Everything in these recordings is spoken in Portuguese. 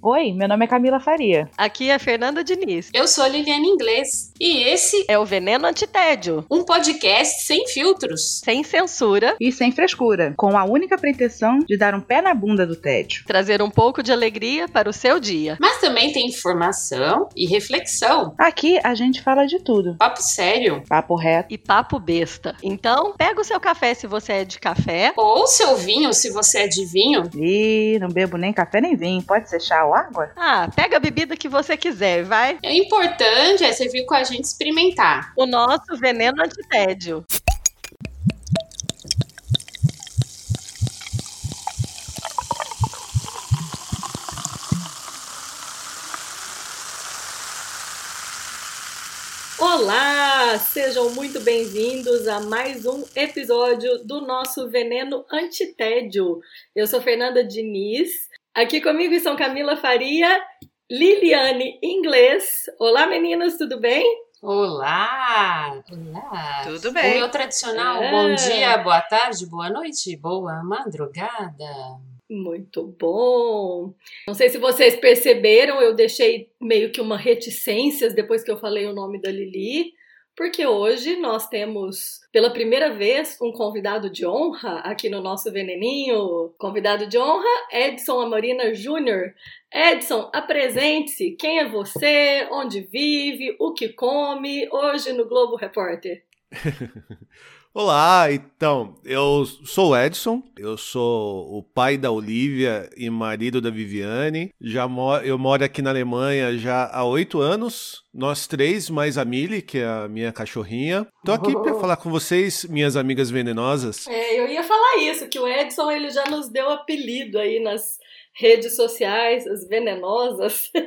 Oi, meu nome é Camila Faria. Aqui é Fernanda Diniz. Eu sou Liliane Inglês. E esse é o Veneno Antitédio um podcast sem filtros, sem censura e sem frescura, com a única pretensão de dar um pé na bunda do tédio. Trazer um pouco de alegria para o seu dia. Mas também tem informação e reflexão. Aqui a gente fala de tudo. Papo sério, papo reto e papo besta. Então, pega o seu café se você é de café. Ou seu vinho se você é de vinho. Ih, não bebo nem café nem vinho. Pode ser chá ou água? Ah, pega a bebida que você quiser, vai. O importante é você vir com a gente experimentar. O nosso veneno antitédio. Olá, sejam muito bem-vindos a mais um episódio do nosso Veneno Antitédio. Eu sou Fernanda Diniz, aqui comigo estão Camila Faria, Liliane Inglês. Olá, meninas, tudo bem? Olá! Olá! Tudo bem? O meu tradicional é. bom dia, boa tarde, boa noite, boa madrugada. Muito bom! Não sei se vocês perceberam, eu deixei meio que uma reticências depois que eu falei o nome da Lili, porque hoje nós temos pela primeira vez um convidado de honra aqui no nosso Veneninho. Convidado de honra, Edson Amarina Júnior. Edson, apresente-se. Quem é você? Onde vive? O que come? Hoje no Globo Repórter. Olá, então, eu sou o Edson, eu sou o pai da Olivia e marido da Viviane. Já moro, eu moro aqui na Alemanha já há oito anos. Nós três, mais a Mili, que é a minha cachorrinha. Tô aqui para falar com vocês, minhas amigas venenosas. É, eu ia falar isso, que o Edson ele já nos deu apelido aí nas redes sociais, as venenosas.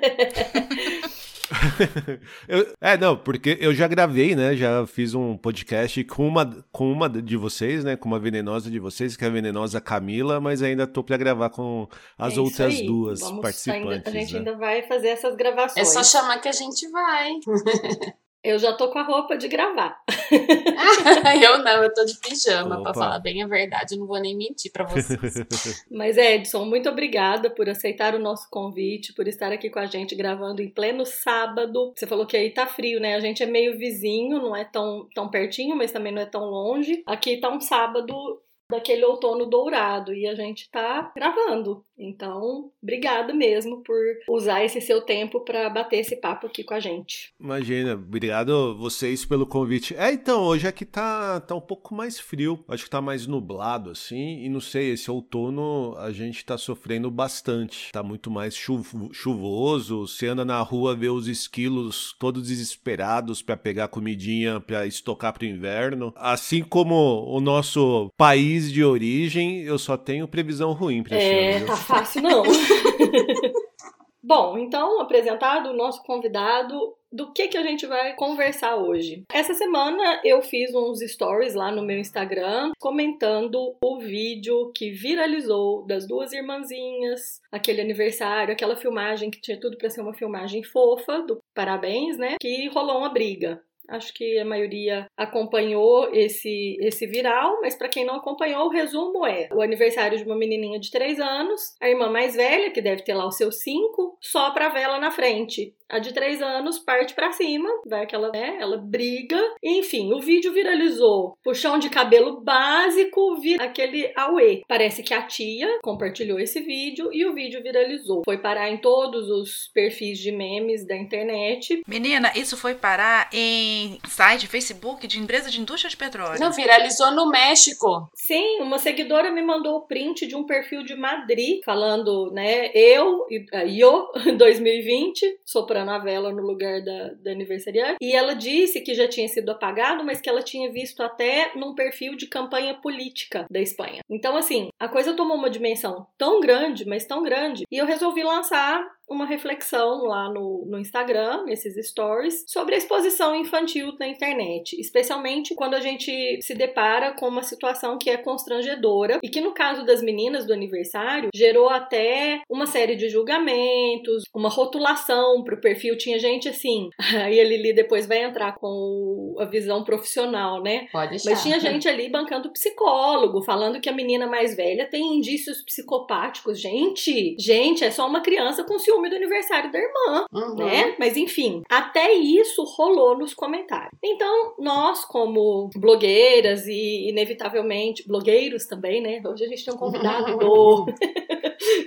eu, é, não, porque eu já gravei, né? Já fiz um podcast com uma, com uma de vocês, né? Com uma venenosa de vocês, que é a venenosa Camila, mas ainda tô pra gravar com as é outras aí. duas Vamos participantes. Ainda, a gente né? ainda vai fazer essas gravações. É só chamar que a gente vai. Eu já tô com a roupa de gravar. eu não, eu tô de pijama, para falar bem a verdade, eu não vou nem mentir para vocês. Mas Edson, muito obrigada por aceitar o nosso convite, por estar aqui com a gente gravando em pleno sábado. Você falou que aí tá frio, né? A gente é meio vizinho, não é tão, tão pertinho, mas também não é tão longe. Aqui tá um sábado daquele outono dourado e a gente tá gravando. Então, obrigada mesmo por usar esse seu tempo para bater esse papo aqui com a gente. Imagina, obrigado vocês pelo convite. É, então, hoje aqui tá, tá um pouco mais frio, acho que tá mais nublado assim, e não sei, esse outono a gente tá sofrendo bastante. Tá muito mais chuvoso, você anda na rua, vê os esquilos todos desesperados para pegar comidinha para estocar pro inverno. Assim como o nosso país de origem, eu só tenho previsão ruim pra é, esse ano. Tá fácil não. Bom, então, apresentado o nosso convidado, do que que a gente vai conversar hoje? Essa semana eu fiz uns stories lá no meu Instagram comentando o vídeo que viralizou das duas irmãzinhas, aquele aniversário, aquela filmagem que tinha tudo para ser uma filmagem fofa do Parabéns, né? Que rolou uma briga. Acho que a maioria acompanhou esse, esse viral, mas para quem não acompanhou, o resumo é: o aniversário de uma menininha de 3 anos, a irmã mais velha, que deve ter lá os seus 5, sopra a vela na frente. A de 3 anos parte para cima, vai aquela, né, ela briga. Enfim, o vídeo viralizou. Puxão de cabelo básico, vira aquele auê. Parece que a tia compartilhou esse vídeo e o vídeo viralizou. Foi parar em todos os perfis de memes da internet. Menina, isso foi parar em site, Facebook de empresa de indústria de petróleo. Não, viralizou no México. Sim, uma seguidora me mandou o print de um perfil de Madrid falando, né, eu, eu, 2020, soprando a novela no lugar da, da aniversariante. E ela disse que já tinha sido apagado, mas que ela tinha visto até num perfil de campanha política da Espanha. Então, assim, a coisa tomou uma dimensão tão grande, mas tão grande, e eu resolvi lançar uma reflexão lá no, no Instagram, nesses stories, sobre a exposição infantil na internet, especialmente quando a gente se depara com uma situação que é constrangedora e que, no caso das meninas do aniversário, gerou até uma série de julgamentos, uma rotulação para o perfil tinha gente assim. Aí a Lili depois vai entrar com a visão profissional, né? Pode deixar. Mas tinha gente ali bancando psicólogo, falando que a menina mais velha tem indícios psicopáticos. Gente, gente, é só uma criança com ciúme do aniversário da irmã, Uhum. né? Mas enfim, até isso rolou nos comentários. Então, nós, como blogueiras e inevitavelmente blogueiros também, né? Hoje a gente tem um convidado do.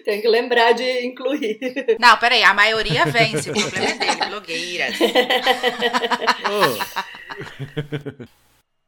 tem que lembrar de incluir. Não, peraí, a maioria vence, o problema é dele, blogueiras. Oh,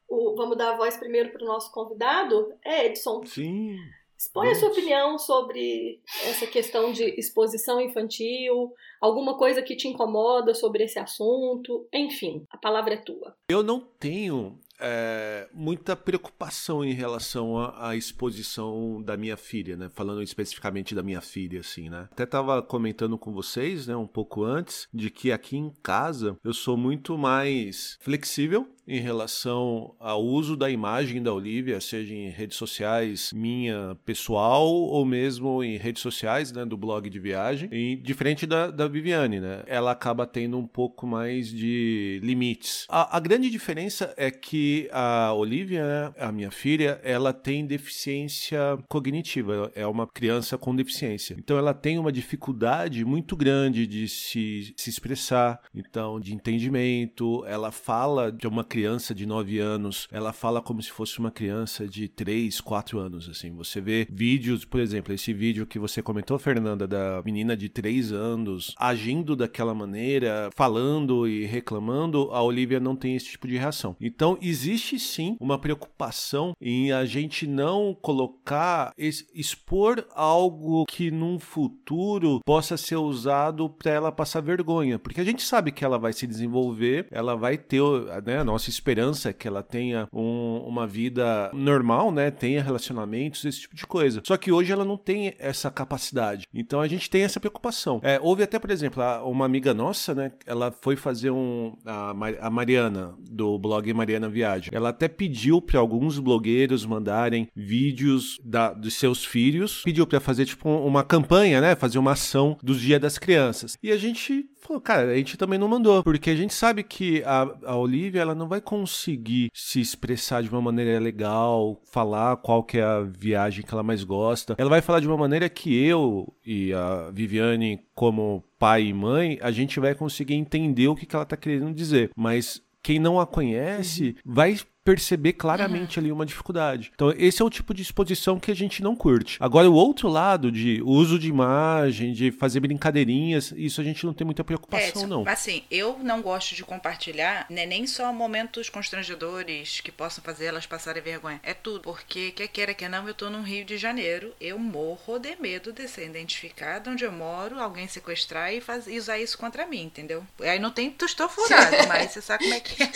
O- vamos dar a voz primeiro para o nosso convidado, é Edson. sim. Expõe a sua opinião sobre essa questão de exposição infantil, alguma coisa que te incomoda sobre esse assunto, enfim, a palavra é tua. Eu não tenho é, muita preocupação em relação à, à exposição da minha filha, né? Falando especificamente da minha filha, assim, né? Até tava comentando com vocês, né, um pouco antes, de que aqui em casa eu sou muito mais flexível em relação ao uso da imagem da Olivia, seja em redes sociais minha pessoal ou mesmo em redes sociais, né, do blog de viagem, e diferente da, da Viviane, né? Ela acaba tendo um pouco mais de limites. A, a grande diferença é que a Olivia, a minha filha, ela tem deficiência cognitiva, é uma criança com deficiência. Então ela tem uma dificuldade muito grande de se, se expressar, então de entendimento, ela fala de uma criança de 9 anos, ela fala como se fosse uma criança de 3, 4 anos, assim. Você vê vídeos, por exemplo, esse vídeo que você comentou, Fernanda, da menina de 3 anos agindo daquela maneira, falando e reclamando, a Olivia não tem esse tipo de reação. Então, existe sim uma preocupação em a gente não colocar, expor algo que num futuro possa ser usado para ela passar vergonha, porque a gente sabe que ela vai se desenvolver, ela vai ter, né, a nossa esperança é que ela tenha um- uma vida normal, né, tenha relacionamentos, esse tipo de coisa. Só que hoje ela não tem essa capacidade. Então a gente tem essa preocupação. É, houve até, por exemplo, uma amiga nossa, né, ela foi fazer um a, a Mariana do blog Mariana Viagem. Ela até pediu para alguns blogueiros mandarem vídeos da, dos seus filhos, pediu para fazer tipo um- uma campanha, né, fazer uma ação dos Dia das Crianças. E a gente falou, cara, a gente também não mandou, porque a gente sabe que a, a Olivia ela não vai conseguir se expressar de uma maneira legal, falar qual que é a viagem que ela mais gosta. Ela vai falar de uma maneira que eu e a Viviane, como pai e mãe, a gente vai conseguir entender o que, que ela tá querendo dizer. Mas quem não a conhece vai perceber claramente ali uma dificuldade. Então, esse é o tipo de exposição que a gente não curte. Agora, o outro lado de uso de imagem, de fazer brincadeirinhas, isso a gente não tem muita preocupação, Edson, não. assim, eu não gosto de compartilhar né, nem só momentos constrangedores que possam fazer elas passarem vergonha. É tudo. Porque, quer queira que não, eu tô no Rio de Janeiro. Eu morro de medo de ser identificada onde eu moro, alguém sequestrar e, faz, e usar isso contra mim, entendeu? Aí não tem tostão furado, mas você sabe como é que é.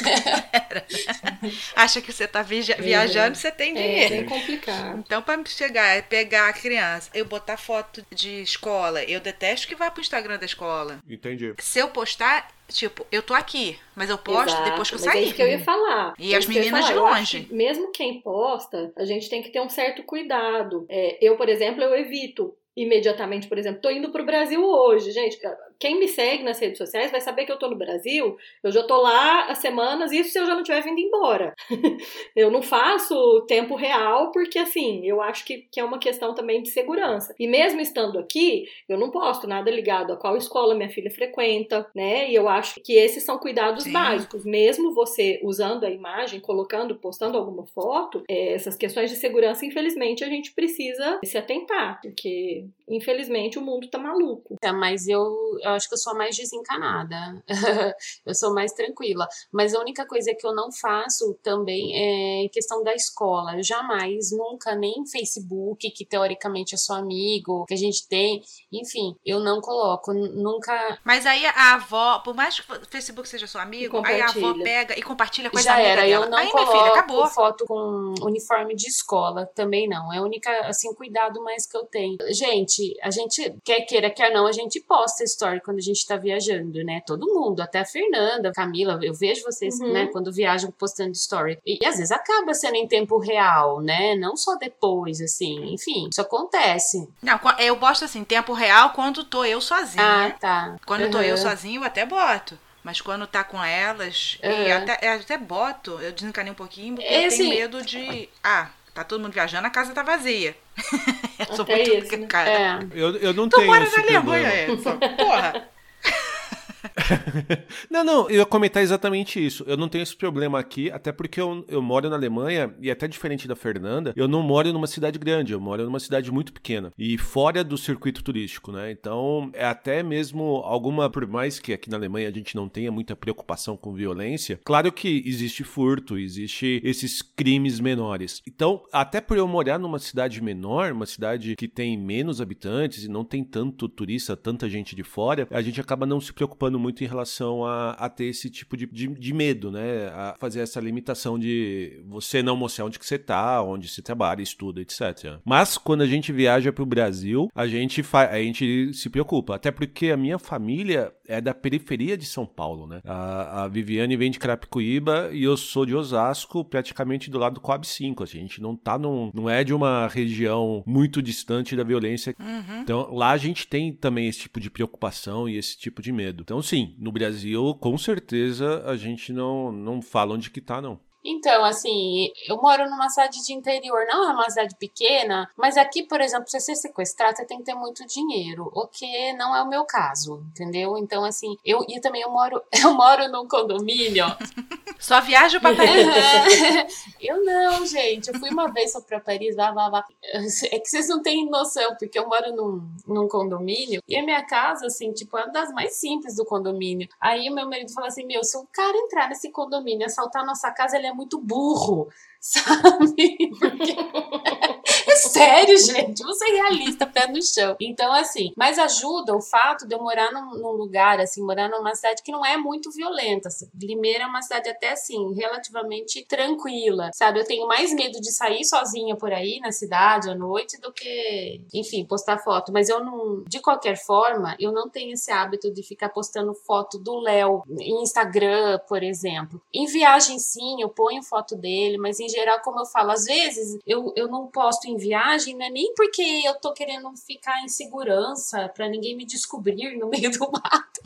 Acha que você tá via- viajando, você tem É dinheiro. bem complicado. Então, pra chegar, pegar a criança, eu botar foto de escola, eu detesto que vá pro Instagram da escola. Entendi. Se eu postar, tipo, eu tô aqui, mas eu posto Exato, depois que eu mas É sair. isso que eu ia falar. E É as meninas de longe. que mesmo quem posta, a gente tem que ter um certo cuidado. É, eu, por exemplo, eu evito imediatamente, por exemplo, tô indo pro Brasil hoje, gente. Quem me segue nas redes sociais vai saber que eu tô no Brasil, eu já tô lá há semanas, isso se eu já não tiver vindo embora. eu não faço tempo real, porque assim, eu acho que, que é uma questão também de segurança. E mesmo estando aqui, eu não posto nada ligado a qual escola minha filha frequenta, né? E eu acho que esses são cuidados Sim. básicos. Mesmo você usando a imagem, colocando, postando alguma foto, é, essas questões de segurança, infelizmente, a gente precisa se atentar, porque infelizmente o mundo tá maluco. É, Mas eu, eu acho que eu sou a mais desencanada. eu sou mais tranquila. Mas a única coisa que eu não faço também é questão da escola. Eu jamais, nunca, nem Facebook, que teoricamente é só amigo, que a gente tem. Enfim, eu não coloco. Nunca. Mas aí a avó, por mais que o Facebook seja seu amigo, aí a avó pega e compartilha com as Já era, dela. eu não aí, minha coloco filha, acabou. foto com uniforme de escola, também não. É a única, assim, cuidado mais que eu tenho. gente, a gente quer queira, quer não, a gente posta story quando a gente tá viajando, né? Todo mundo, até a Fernanda, Camila, eu vejo vocês, uhum. né, quando viajam postando story. E, e às vezes acaba sendo em tempo real, né? Não só depois, assim. Enfim, isso acontece. Não, eu posto assim, tempo real quando tô eu sozinha. Ah, tá. Quando uhum. tô eu sozinha, eu até boto. Mas quando tá com elas, uhum. e até, até boto, eu desencanei um pouquinho porque eu tenho medo de. Ah, tá todo mundo viajando, a casa tá vazia. eu sou muito isso, né? cara. É. Eu, eu não tu tenho mora esse na Alemanha, Edson. Porra. não, não, eu ia comentar exatamente isso. Eu não tenho esse problema aqui, até porque eu, eu moro na Alemanha, e até diferente da Fernanda, eu não moro numa cidade grande, eu moro numa cidade muito pequena e fora do circuito turístico, né? Então, é até mesmo alguma, por mais que aqui na Alemanha a gente não tenha muita preocupação com violência, claro que existe furto, existe esses crimes menores. Então, até por eu morar numa cidade menor, uma cidade que tem menos habitantes e não tem tanto turista, tanta gente de fora, a gente acaba não se preocupando muito em relação a, a ter esse tipo de, de, de, medo, né? A fazer essa limitação de você não mostrar onde que você tá, onde você trabalha, estuda, etc. Mas quando a gente viaja para o Brasil, a gente, a gente se preocupa. Até porque a minha família é da periferia de São Paulo, né? A, a Viviane vem de Carapicuíba e eu sou de Osasco, praticamente do lado do Coab 5. A gente não tá num, não é de uma região muito distante da violência. Uhum. Então lá a gente tem também esse tipo de preocupação e esse tipo de medo. Então sim, no Brasil com certeza a gente não, não fala onde que tá, não. Então, assim, eu moro numa cidade de interior, não é uma cidade pequena, mas aqui, por exemplo, pra você ser sequestrado, você tem que ter muito dinheiro, o que não é o meu caso, entendeu? Então, assim, eu e também eu moro, eu moro num condomínio. Só viajo pra Paris. eu não, gente. Eu fui uma vez só pra Paris, vá, vá, vá. É que vocês não têm noção, porque eu moro num, num condomínio e a minha casa, assim, tipo, é uma das mais simples do condomínio. Aí o meu marido fala assim: Meu, se o cara entrar nesse condomínio e assaltar a nossa casa, ele é muito burro, sabe? Porque... sério, gente, vou ser realista, pé no chão. Então, assim, mas ajuda o fato de eu morar num, num lugar, assim, morar numa cidade que não é muito violenta. Limeira é uma cidade até, assim, relativamente tranquila, sabe? Eu tenho mais medo de sair sozinha por aí na cidade à noite do que, enfim, postar foto. Mas eu não, de qualquer forma, eu não tenho esse hábito de ficar postando foto do Léo em Instagram, por exemplo. Em viagem, sim, eu ponho foto dele, mas em geral, como eu falo, às vezes eu, eu não posto em viagem, não é nem porque eu tô querendo ficar em segurança para ninguém me descobrir no meio do mato.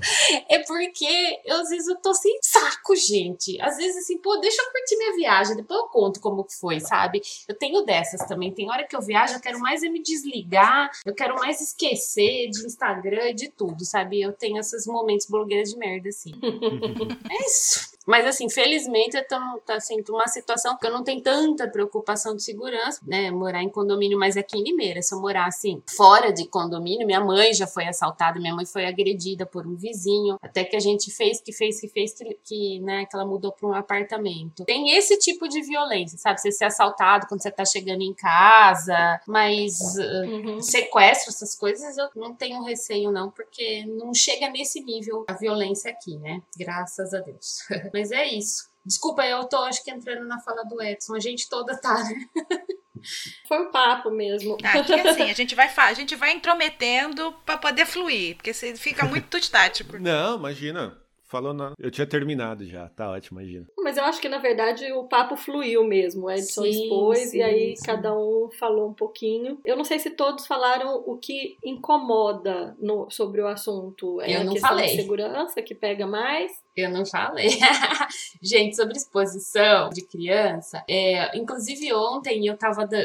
É porque eu, às vezes eu tô sem saco, gente. Às vezes assim, pô, deixa eu curtir minha viagem, depois eu conto como foi, sabe? Eu tenho dessas também. Tem hora que eu viajo, eu quero mais é me desligar, eu quero mais esquecer de Instagram, de tudo, sabe? Eu tenho esses momentos blogueiras de merda, assim. é isso. Mas assim, felizmente eu tô, tá assim, uma situação que eu não tenho tanta preocupação de segurança, né? Morar em condomínio, mas aqui em Limeira, se eu morar assim, fora de condomínio, minha mãe já foi assaltada, minha mãe foi agredida por um vizinho, até que a gente fez, que fez, que fez, que, que né, que ela mudou para um apartamento. Tem esse tipo de violência, sabe? Você ser assaltado quando você tá chegando em casa, mas uh, uhum. sequestro, essas coisas, eu não tenho receio, não, porque não chega nesse nível a violência aqui, né? Graças a Deus. Mas é isso. Desculpa, eu tô acho que entrando na fala do Edson. A gente toda tá, né? Foi um papo mesmo. Aqui é assim, a gente vai, a gente vai intrometendo para poder fluir, porque você fica muito estático. Não, imagina. Falou na... Eu tinha terminado já, tá ótimo, imagina. Mas eu acho que na verdade o papo fluiu mesmo. O Edson sim, expôs sim, e aí sim. cada um falou um pouquinho. Eu não sei se todos falaram o que incomoda no, sobre o assunto. É eu a não questão falei. de segurança que pega mais. Eu não falei. Gente, sobre exposição de criança, é, inclusive ontem eu tava. Da,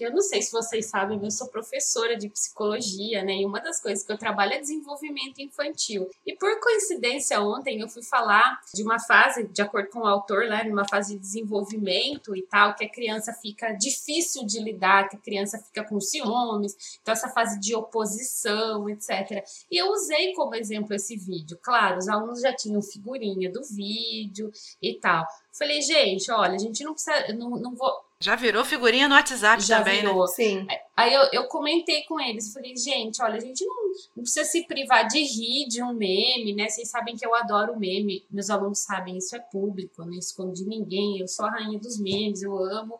eu não sei se vocês sabem, eu sou professora de psicologia, né? E uma das coisas que eu trabalho é desenvolvimento infantil. E por coincidência, ontem eu fui falar de uma fase, de acordo com o autor, né? Numa fase de desenvolvimento e tal, que a criança fica difícil de lidar, que a criança fica com ciúmes, então essa fase de oposição, etc. E eu usei como exemplo esse vídeo. Claro, os alunos já tinham figurinha do vídeo e tal. Falei, gente, olha, a gente não precisa, não, não vou. Já virou figurinha no WhatsApp Já também, virou. né? Sim. Aí eu, eu comentei com eles, falei, gente, olha, a gente não, não, precisa se privar de rir de um meme, né? Vocês sabem que eu adoro meme, meus alunos sabem, isso é público, eu não escondo de ninguém, eu sou a rainha dos memes, eu amo.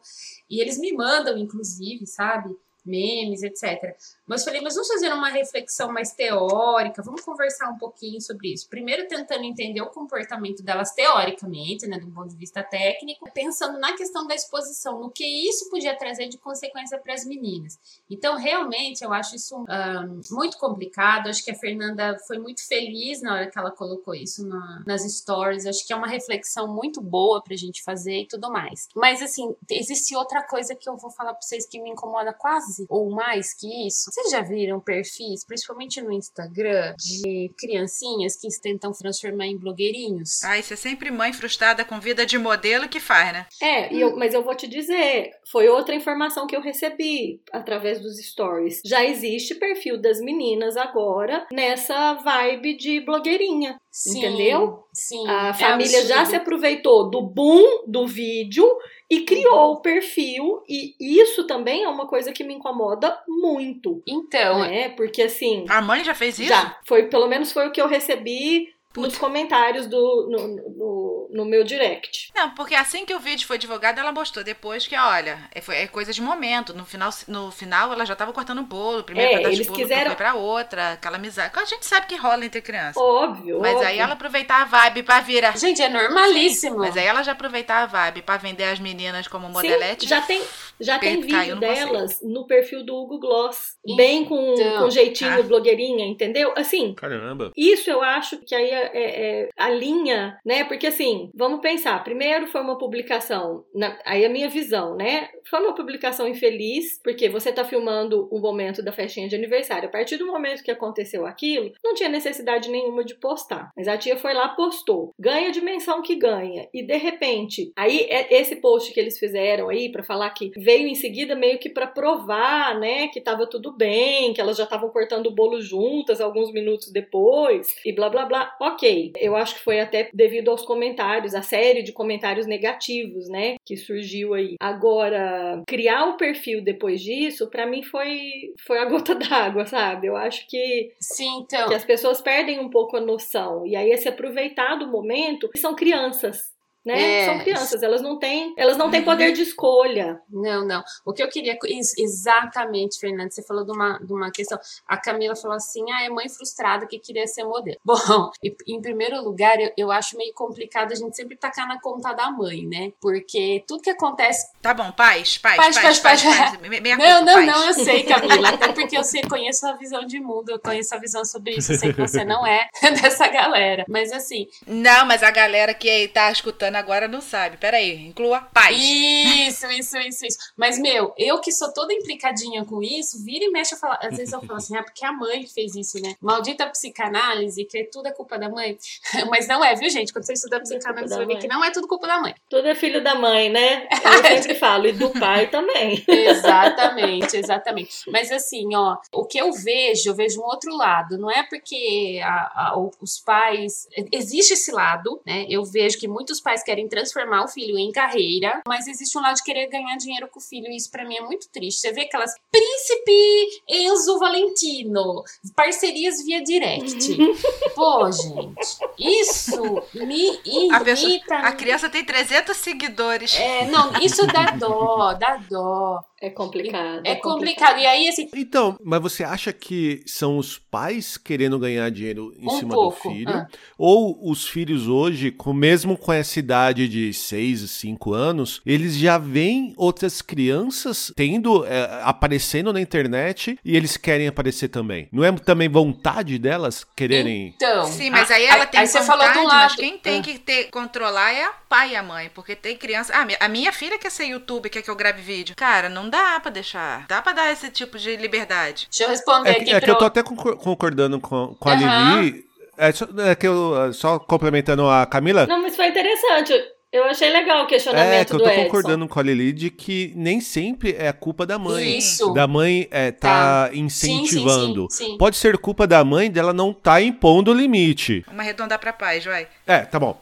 E eles me mandam, inclusive, sabe? Memes, etc. Mas falei, mas vamos fazer uma reflexão mais teórica, vamos conversar um pouquinho sobre isso. Primeiro tentando entender o comportamento delas teoricamente, né, do ponto de vista técnico, pensando na questão da exposição, no que isso podia trazer de consequência para as meninas. Então, realmente, eu acho isso um, muito complicado. Acho que a Fernanda foi muito feliz na hora que ela colocou isso na, nas stories. Acho que é uma reflexão muito boa para a gente fazer e tudo mais. Mas, assim, existe outra coisa que eu vou falar para vocês que me incomoda quase ou mais que isso vocês já viram perfis, principalmente no Instagram, de criancinhas que tentam transformar em blogueirinhos? Ah, isso é sempre mãe frustrada com vida de modelo que faz, né? É, eu, mas eu vou te dizer, foi outra informação que eu recebi através dos stories. Já existe perfil das meninas agora nessa vibe de blogueirinha. Sim, entendeu? Sim. A é família já absurdo. se aproveitou do boom do vídeo e criou o perfil, e isso também é uma coisa que me incomoda muito. Então, né? Porque assim. A mãe já fez isso? Já. Foi, pelo menos foi o que eu recebi nos comentários do, no, no, no meu direct. Não, porque assim que o vídeo foi divulgado, ela postou depois que, olha, é, foi, é coisa de momento. No final, no final ela já tava cortando o bolo. Primeiro É, eles de bolo quiseram- foi pra outra, aquela amizade. A gente sabe que rola entre crianças. Óbvio. Mas óbvio. aí ela aproveitar a vibe pra virar. gente, é normalíssimo. Mas aí ela já aproveitar a vibe pra vender as meninas como Sim, modelete. já tem, já tem vídeo no delas no perfil do Hugo Gloss. Bem com, Então, com jeitinho ah. blogueirinha, entendeu? Assim, Caramba. Isso eu acho que aí é, é- é a linha, né? Porque assim, vamos pensar. Primeiro foi uma publicação, na- aí a minha visão, né? Foi uma publicação infeliz, porque você tá filmando o momento da festinha de aniversário. A partir do momento que aconteceu aquilo, não tinha necessidade nenhuma de postar. Mas a tia foi lá, postou. Ganha a dimensão que ganha. E de repente, aí é esse post que eles fizeram aí pra falar que veio em seguida meio que pra provar, né, que tava tudo bem, que elas já estavam cortando o bolo juntas alguns minutos depois e blá blá blá. OK. Eu acho que foi até devido aos comentários, a série de comentários negativos, né, que surgiu aí. Agora, criar o perfil depois disso, pra mim foi foi a gota d'água, sabe? Eu acho que Sim, então. que as pessoas perdem um pouco a noção. E aí é se aproveitar do momento, são crianças. Né? É. São crianças, elas não têm, elas não têm poder de escolha. Não, não. O que eu queria. ex- Exatamente, Fernanda, você falou de uma, de uma questão. A Camila falou assim: ah, é mãe frustrada que queria ser modelo. Bom, em primeiro lugar, eu, eu acho meio complicado a gente sempre tacar na conta da mãe, né? Porque tudo que acontece. Tá bom, paz, paz, Paz, paz, paz, Não, não, não, eu sei, Camila. Até porque eu sei, conheço a visão de mundo, eu conheço a visão sobre isso. Eu sei que você não é dessa galera. Mas assim, Não, mas a galera que tá escutando agora não sabe. Peraí, inclua paz. Isso, isso, isso, isso. Mas, meu, eu que sou toda implicadinha com isso, vira e mexe, eu falo, às vezes eu falo assim, ah, porque a mãe fez isso, né? Maldita psicanálise, que tudo é culpa da mãe. Mas não é, viu, gente? Quando você estuda Tudo é psicanálise, você vai ver mãe. que não é tudo culpa da mãe. Tudo é filho da mãe, né? Eu sempre falo, e do pai também. Exatamente, exatamente. Mas assim, ó, o que eu vejo, eu vejo um outro lado. Não é porque a- a- os pais. Existe esse lado, né? Eu vejo que muitos pais querem transformar o filho em carreira, mas existe um lado de querer ganhar dinheiro com o filho. E isso pra mim é muito triste. Você vê aquelas Príncipe Enzo Valentino, parcerias via direct. Pô, gente, isso me A, pessoa- irrita. a criança tem 300 seguidores. É, não, isso dá dó, dá dó. É complicado. É complicado. E aí, assim, Então, mas você acha que são os pais querendo ganhar dinheiro em Um cima pouco, do filho? ah. Ou os filhos hoje, com, mesmo com essa idade de 6, 5 anos, eles já veem outras crianças tendo, é, aparecendo na internet e eles querem aparecer também? Não é também vontade delas quererem... então. Sim, mas a- aí ela a- tem aí você vontade, falou de um mas lado. quem tem Ah. que ter, controlar é a pai e a mãe, porque tem criança... Ah, a minha filha quer ser youtuber, quer que eu grave vídeo. Cara, não dá pra deixar. Dá pra dar esse tipo de liberdade. Deixa eu responder É, aqui que- é que pro... eu tô até concor- concordando com, com a Aham. Lili. É, só, é que eu, só complementando a Camila. Não, mas foi interessante. Eu achei legal o questionamento É, que eu do tô Edson. concordando com a Lili de que nem sempre é a culpa da mãe. Isso. Da mãe é, tá, Tá. incentivando. Sim, sim, sim, sim. Pode ser culpa da mãe dela não tá impondo o limite. Vamos arredondar pra paz, vai. É, tá bom.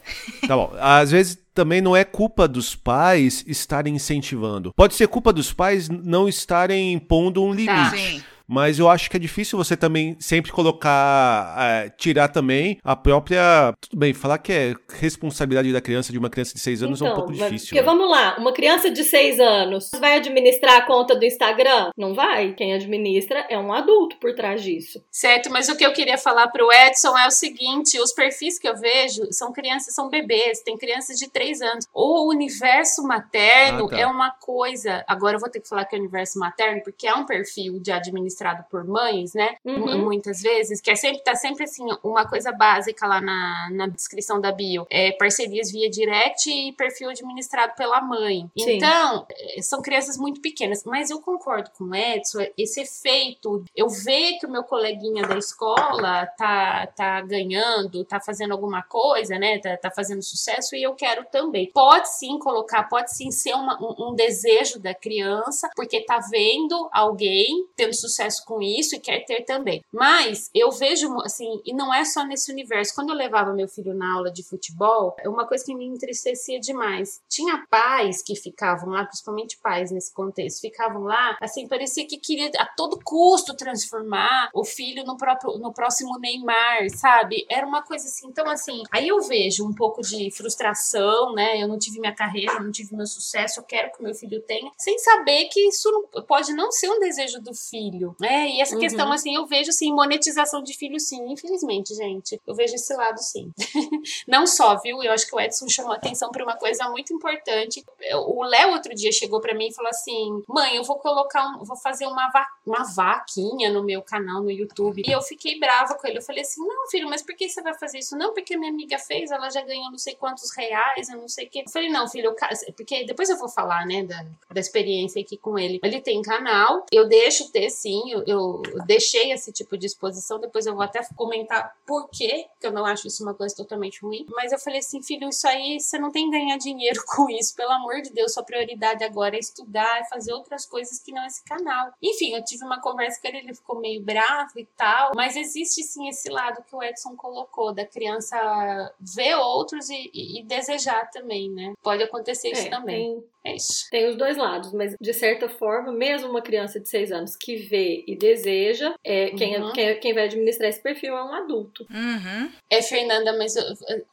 Tá bom. Às vezes também não é culpa dos pais estarem incentivando. Pode ser culpa dos pais não estarem impondo um limite. Tá. Sim. Mas eu acho que é difícil você também sempre colocar, é, tirar também a própria. Tudo bem, falar que é responsabilidade da criança, de uma criança de 6 anos, então, é um pouco então, difícil. Porque né? vamos lá, uma criança de 6 anos vai administrar a conta do Instagram? Não vai. Quem administra é um adulto por trás disso. Certo, mas o que eu queria falar pro Edson é o seguinte: os perfis que eu vejo são crianças, são bebês, tem crianças de 3 anos. O universo materno ah, tá. é uma coisa. Agora eu vou ter que falar que é o universo materno, porque é um perfil de administrado por mães, né? Uhum. Muitas vezes, que é sempre, tá sempre assim, uma coisa básica lá na, na descrição da bio. É parcerias via direct e perfil administrado pela mãe. Sim. Então, é, são crianças muito pequenas. Mas eu concordo com o Edson, esse efeito, eu ver que o meu coleguinha da escola tá, tá ganhando, tá fazendo alguma coisa, né? Tá, tá fazendo sucesso e eu quero também. Pode sim colocar, pode sim ser uma, um, um desejo da criança, porque tá vendo alguém tendo sucesso com isso e quer ter também. Mas eu vejo, assim, e não é só nesse universo. Quando eu levava meu filho na aula de futebol, é uma coisa que me entristecia demais. Tinha pais que ficavam lá, principalmente pais nesse contexto, ficavam lá, assim, parecia que queria a todo custo transformar o filho no próprio no próximo Neymar, sabe? Era uma coisa assim. Então, assim, aí eu vejo um pouco de frustração, né? Eu não tive minha carreira, eu não tive meu sucesso, eu quero que meu filho tenha, sem saber que isso não, pode não ser um desejo do filho, né? E essa uhum. questão, assim, eu vejo, assim, monetização de filho, sim, infelizmente, gente. Eu vejo esse lado, sim. não só, viu? Eu acho que o Edson chamou atenção para uma coisa muito importante. O Léo outro dia chegou para mim e falou assim: "Mãe, eu vou colocar um, vou fazer uma va uma vaquinha no meu canal no YouTube". E eu fiquei brava com ele. Eu falei assim: "Não, filho, mas por que você vai fazer isso?". "Não, porque minha amiga fez, ela já ganhou não sei quantos reais, eu não sei o quê". Eu falei: "Não, filho, eu, porque depois eu vou falar, né, da, da experiência aqui com ele. Ele tem canal, eu deixo ter sim, eu, eu deixei esse tipo de exposição, depois eu vou até comentar por quê, que eu não acho isso uma coisa totalmente ruim. Mas eu falei assim, filho, isso aí você não tem que ganhar dinheiro com isso, pelo amor de Deus, sua prioridade agora é estudar, é fazer outras coisas que não esse canal. Enfim, eu tive uma conversa com ele, ele ficou meio bravo e tal, mas existe sim esse lado que o Edson colocou, da criança ver outros e, e, e desejar também, né? Pode acontecer isso é, também. Tem, é isso. Tem os dois lados, mas de certa forma, mesmo uma criança de 6 anos que vê e deseja, é, quem, uhum. quem, quem, vai administrar esse perfil é um adulto. Uhum. É, Fernanda, mas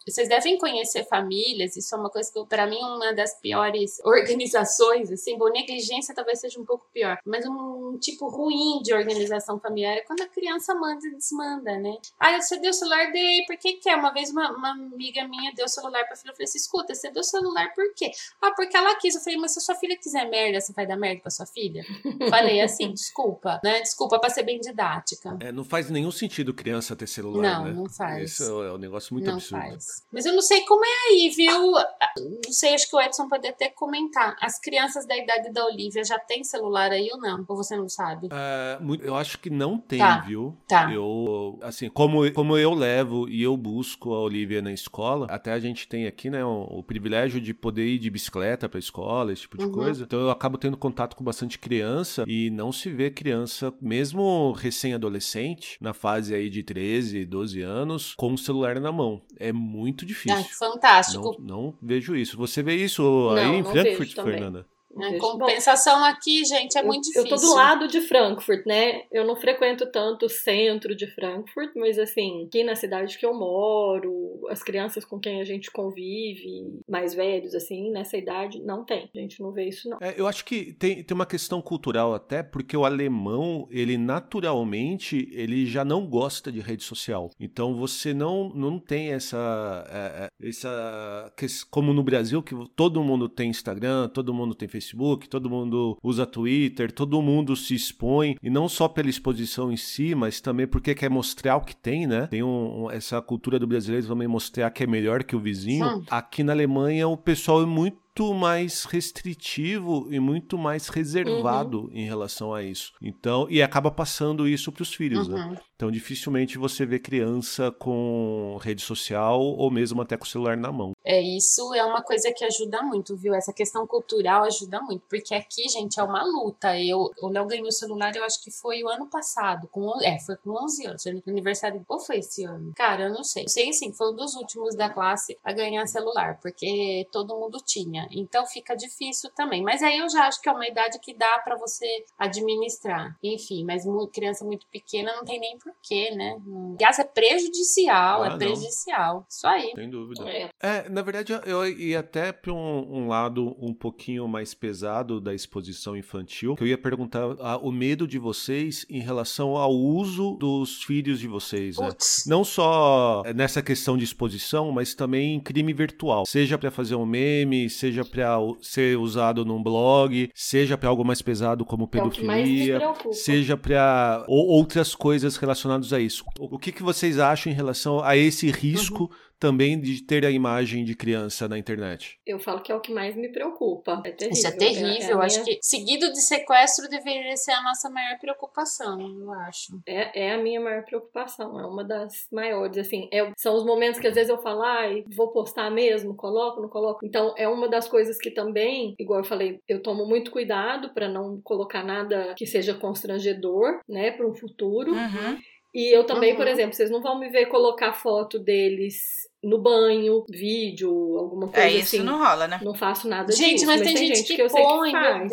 vocês devem conhecer famílias, isso é uma coisa que, para mim, uma das piores organizações, assim, bom, negligência talvez seja um pouco pior, mas um tipo ruim de organização familiar é quando a criança manda e desmanda, né? Ah, você deu o celular, dei, por que que é? Uma vez uma, uma amiga minha deu o celular pra filha, eu falei assim, escuta, você deu o celular por quê? Ah, porque ela quis, falei, mas se a sua filha quiser merda, você vai dar merda pra sua filha? Falei assim, desculpa, né? Desculpa pra ser bem didática. É, não faz nenhum sentido criança ter celular, não, né? Não, não faz. Isso é um negócio muito não absurdo. Faz. Mas eu não sei como é aí, viu? Não sei, acho que o Edson pode até comentar. As crianças da idade da Olivia já têm celular aí ou não? Ou você não sabe? É, eu acho que não tem, tá. viu? Tá. Eu, assim, como, como eu levo e eu busco a Olivia na escola, até a gente tem aqui, né, o, o privilégio de poder ir de bicicleta pra escola, esse tipo de uhum. coisa. Então eu acabo tendo contato com bastante criança e não se vê criança, mesmo recém-adolescente, na fase aí de 13, 12 anos, com o celular na mão. É muito difícil. Ah, fantástico. Não, não, vejo isso. Você vê isso aí não, em Frankfurt, Fernanda? A compensação aqui, gente, é eu, muito difícil. Eu tô do lado de Frankfurt, né? Eu não frequento tanto o centro de Frankfurt, mas assim, aqui na cidade que eu moro, as crianças com quem a gente convive, mais velhos, assim, nessa idade, não tem. A gente não vê isso, não. É, eu acho que tem, tem uma questão cultural até, porque o alemão, ele naturalmente, ele já não gosta de rede social. Então você não, não tem essa, é, é essa. Como no Brasil, que todo mundo tem Instagram, todo mundo tem Facebook Facebook, todo mundo usa Twitter, todo mundo se expõe, e não só pela exposição em si, mas também porque quer mostrar o que tem, né? Tem um, essa cultura do brasileiro também mostrar que é melhor que o vizinho. Sim. Aqui na Alemanha o pessoal é muito muito mais restritivo e muito mais reservado uhum. em relação a isso. Então, e acaba passando isso para os filhos, né? uhum. né? Então, dificilmente você vê criança com rede social ou mesmo até com o celular na mão. É, isso é uma coisa que ajuda muito, viu? Essa questão cultural ajuda muito, porque aqui, gente, é uma luta. Eu, o Léo ganhou o celular, eu acho que foi o ano passado, com, é, foi com 11 anos, no aniversário, ou foi esse ano? Cara, eu não sei. Sei, sim, foi um dos últimos da classe a ganhar celular, porque todo mundo tinha. Sozinha. Então fica difícil também. Mas aí eu já acho que é uma idade que dá para você administrar. Enfim, mas criança muito pequena não tem nem porquê, né? Aliás, é prejudicial, Ah, é não. prejudicial. Isso aí. Sem dúvida. É. É, na verdade, eu ia até para um, um lado um pouquinho mais pesado da exposição infantil, que eu ia perguntar ah, o medo de vocês em relação ao uso dos filhos de vocês, né? Não só nessa questão de exposição, mas também em crime virtual. Seja para fazer um meme, seja para ser usado num blog, seja para algo mais pesado como É pedofilia, preocupa. seja para outras coisas relacionadas a isso. O que, que vocês acham em relação a esse risco também de ter a imagem de criança na internet? Eu falo que é o que mais me preocupa. É terrível. Isso é terrível. É, acho minha- que seguido de sequestro deveria ser a nossa maior preocupação, eu acho. É, é a minha maior preocupação, é uma das maiores, assim, é- são os momentos que às vezes eu falo, ai, vou postar mesmo, coloco, não coloco. Então, é uma das coisas que também, igual eu falei, eu tomo muito cuidado pra não colocar nada que seja constrangedor, né, para um futuro. Uhum. E eu também, Uhum. por exemplo, vocês não vão me ver colocar foto deles no banho, vídeo, alguma coisa É, isso assim. não rola, né? Não faço nada Gente, disso, mas tem gente que eu sei põe, que meu faz.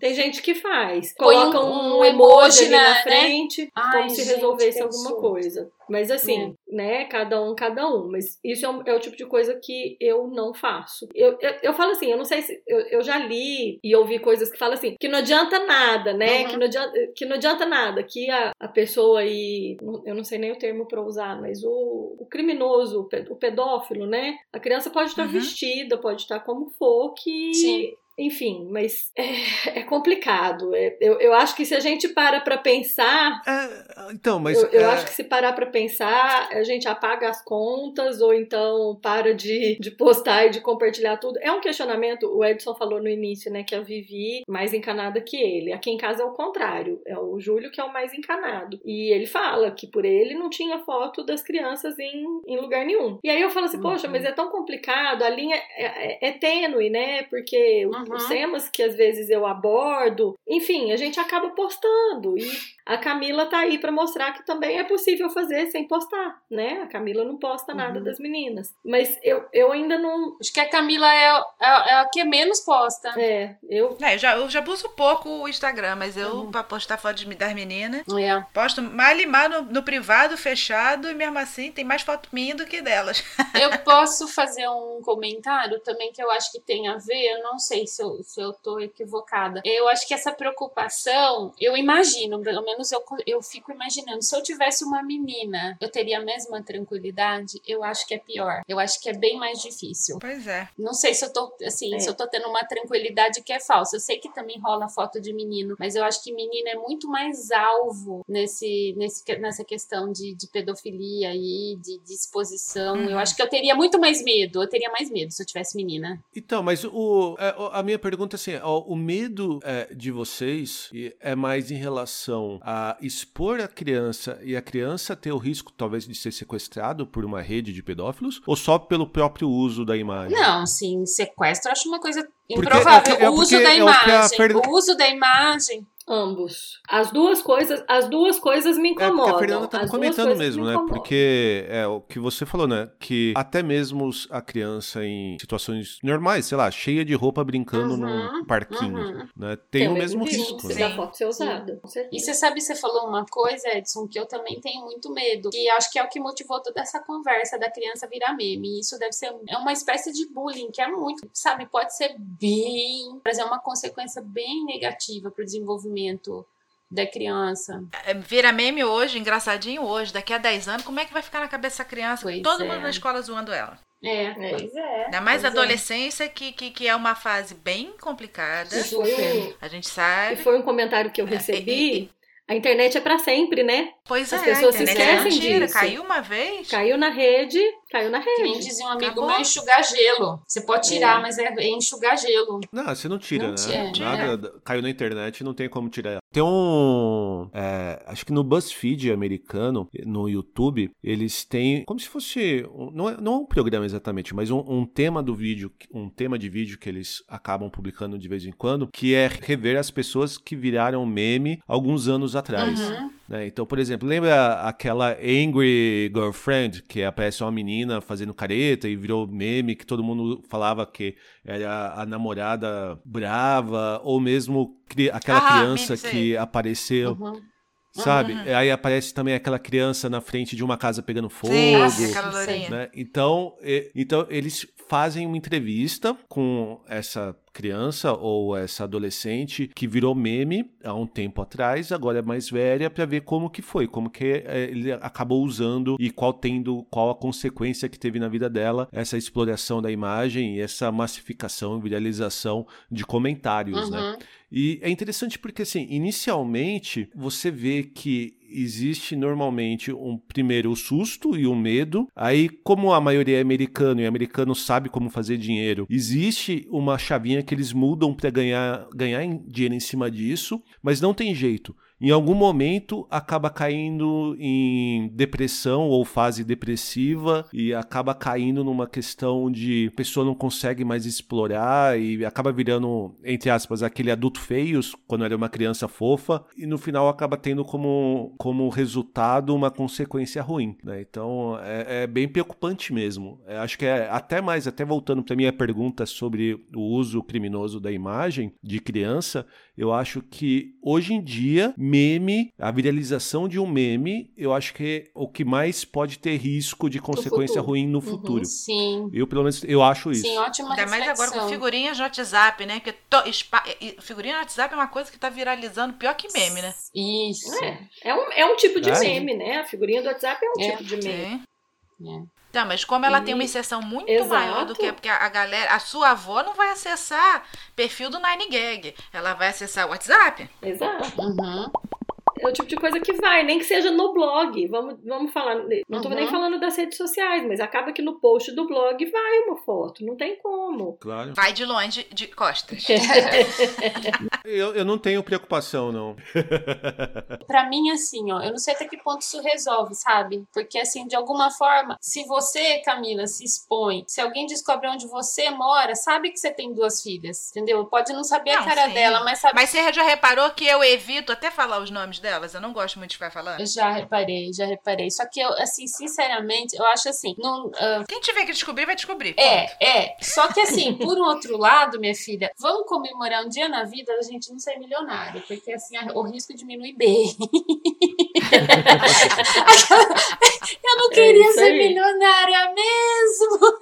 Tem gente que faz. Põe Coloca um- um, emoji emoji ali na- na né? frente, Ai, como se gente, resolvesse que alguma absurdo. coisa. Mas assim, né, cada um, cada um. Mas isso é, um- é o tipo de coisa que eu não faço. Eu, eu, eu falo assim, eu não sei se. Eu, eu já li e ouvi coisas que falam assim, que não adianta nada, né? Uhum. Que, não adianta, que não adianta nada. Que a, a pessoa aí. Eu não sei nem o termo pra usar, mas o, o criminoso, o pedófilo, né? A criança pode estar Uhum. vestida, pode estar como for, que. Sim. Enfim, mas é, é complicado. É- eu, eu acho que se a gente para pra pensar, É, então, mas eu, eu é, acho que se parar pra pensar, a gente apaga as contas ou então para de, de postar e de compartilhar tudo. É um questionamento, o Edson falou no início, né, que a Vivi é mais encanada que ele. Aqui em casa é o contrário, é o Júlio que é o mais encanado. E ele fala que por ele não tinha foto das crianças em, em lugar nenhum. E aí eu falo assim, poxa, mas é tão complicado, a linha é, é, é tênue, né, porque Uhum. os temas que às vezes eu abordo, enfim, a gente acaba postando e a Camila tá aí pra mostrar que também é possível fazer sem postar, né? A Camila não posta nada Uhum. das meninas. Mas eu, eu ainda não. Acho que a Camila é, é, é a que menos posta. É, eu. É, eu já, eu já uso pouco o Instagram, mas eu, Uhum. pra postar foto de- das meninas, É. posto mais e mais no, no privado, fechado, e mesmo assim tem mais foto minha do que delas. Eu posso fazer um comentário também que eu acho que tem a ver, eu não sei se eu, se eu tô equivocada. Eu acho que essa preocupação, eu imagino, pelo menos eu, eu fico imaginando, se eu tivesse uma menina, eu teria a mesma tranquilidade? Eu acho que é pior. Eu acho que é bem mais difícil. Pois é. Não sei se eu tô, assim, É. se eu tô tendo uma tranquilidade que é falsa. Eu sei que também rola foto de menino, mas eu acho que menina é muito mais alvo nesse, nesse, nessa questão de, de pedofilia aí, de, de exposição. Uhum. Eu acho que eu teria muito mais medo. Eu teria mais medo se eu tivesse menina. Então, mas o, é, o- a minha pergunta é assim: ó, o medo é, de vocês é mais em relação a expor a criança e a criança ter o risco, talvez, de ser sequestrado por uma rede de pedófilos, ou só pelo próprio uso da imagem? Não, sim, sequestro eu acho uma coisa Porque improvável. é o que- é o uso porque da é imagem. O uso da imagem. Ambos. As duas coisas, as duas coisas me É porque incomodam. a Fernanda duas comentando mesmo, me né? incomodam. Porque é o que você falou, né? Que até mesmo a criança em situações normais, sei lá, cheia de roupa brincando Uhum, num parquinho, uhum. né? Tem, o mesmo risco né? da foto ser certeza. E você sabe, você falou uma coisa, Edson, que eu também tenho muito medo. E acho que é o que motivou toda essa conversa da criança virar meme. E isso deve ser é uma espécie de bullying, que é muito, sabe, pode ser bem. Mas é uma consequência bem negativa pro desenvolvimento da criança. É, Vira meme hoje, engraçadinho hoje, daqui a 10 anos, como é que vai ficar na cabeça dessa criança? Pois Todo é. mundo na escola zoando ela. É, É. pois é. Ainda mais a é. adolescência, que, que, que é uma fase bem complicada. E A gente e sabe. foi um comentário que eu recebi. A internet é pra sempre, né? Pois As é, pessoas a se é esquecem mentira. disso. Caiu uma vez. Caiu na rede, caiu na Que nem rede. dizia um amigo Acabou. meu, enxugar gelo. Você pode tirar, mas é, é enxugar gelo. Não, você não tira, Não né? tira, Nada caiu na internet, não tem como tirar ela. Tem um. é, acho que no BuzzFeed americano, no YouTube, eles têm. Como se fosse. um- não, é, não é um programa exatamente, mas um, um tema do vídeo, um tema de vídeo que eles acabam publicando de vez em quando, que é rever as pessoas que viraram meme alguns anos atrás. Uhum. Né? Então, por exemplo, lembra aquela Angry Girlfriend, que aparece uma menina fazendo careta e virou meme, que todo mundo falava que era a namorada brava, ou mesmo aquela ah, criança que apareceu. Uhum. Sabe? Uhum. Aí aparece também aquela criança na frente de uma casa pegando fogo. Sim, aquela né? Então, e, então, eles fazem uma entrevista com essa criança ou essa adolescente que virou meme há um tempo atrás, agora é mais velha, para ver como que foi, como que é, ele acabou usando e qual tendo qual a consequência que teve na vida dela essa exploração da imagem e essa massificação, viralização de comentários, né? uhum. né? E é interessante porque assim, inicialmente você vê que existe normalmente um primeiro o susto e o medo. Aí, como a maioria é americano e americano sabe como fazer dinheiro, existe uma chavinha que eles mudam para ganhar, ganhar dinheiro em cima disso, mas não tem jeito em algum momento acaba caindo em depressão ou fase depressiva e acaba caindo numa questão de a pessoa não consegue mais explorar e acaba virando, entre aspas, aquele adulto feios quando era uma criança fofa e no final acaba tendo como, como resultado uma consequência ruim. Né? Então é, é, bem preocupante mesmo. É, acho que é até mais, até voltando para minha pergunta sobre o uso criminoso da imagem de criança, eu acho que hoje em dia, meme, a viralização de um meme, eu acho que é o que mais pode ter risco de consequência ruim no uhum, futuro. Uhum, sim. Eu, pelo menos, eu acho isso. Sim, ótima Ainda mais agora com figurinhas no WhatsApp, né? Que to... Figurinha no WhatsApp é uma coisa que tá viralizando pior que meme, né? Isso. É, é, um, é um tipo de é. meme, né? A figurinha do WhatsApp é um é. tipo de meme. É. Não, mas como ela e... tem uma inserção muito Exato. maior do que porque a galera, a sua avó não vai acessar perfil do Nine Gag, ela vai acessar o WhatsApp. Exato. Uhum é o tipo de coisa que vai, nem que seja no blog. Vamos, vamos falar. Não tô uhum. nem falando das redes sociais, mas acaba que no post do blog vai uma foto. Não tem como. Claro. Vai de longe, de costas. eu, eu não tenho preocupação, não. pra mim, assim, ó, eu não sei até que ponto isso resolve, sabe? Porque, assim, de alguma forma, se você, Camila, se expõe, se alguém descobre onde você mora, sabe que você tem duas filhas, entendeu? Pode não saber não, a cara sim. dela, mas sabe. Mas você já reparou que eu evito até falar os nomes dela? Delas. Eu não gosto muito de ficar falando. Eu já reparei, já reparei. Só que eu, assim, sinceramente, eu acho assim. Não, uh... Quem tiver que descobrir, vai descobrir. É, ponto. é. Só que assim, por um outro lado, minha filha, vamos comemorar um dia na vida a gente não ser milionário. Porque assim, o risco diminui bem. eu não queria é ser milionária mesmo.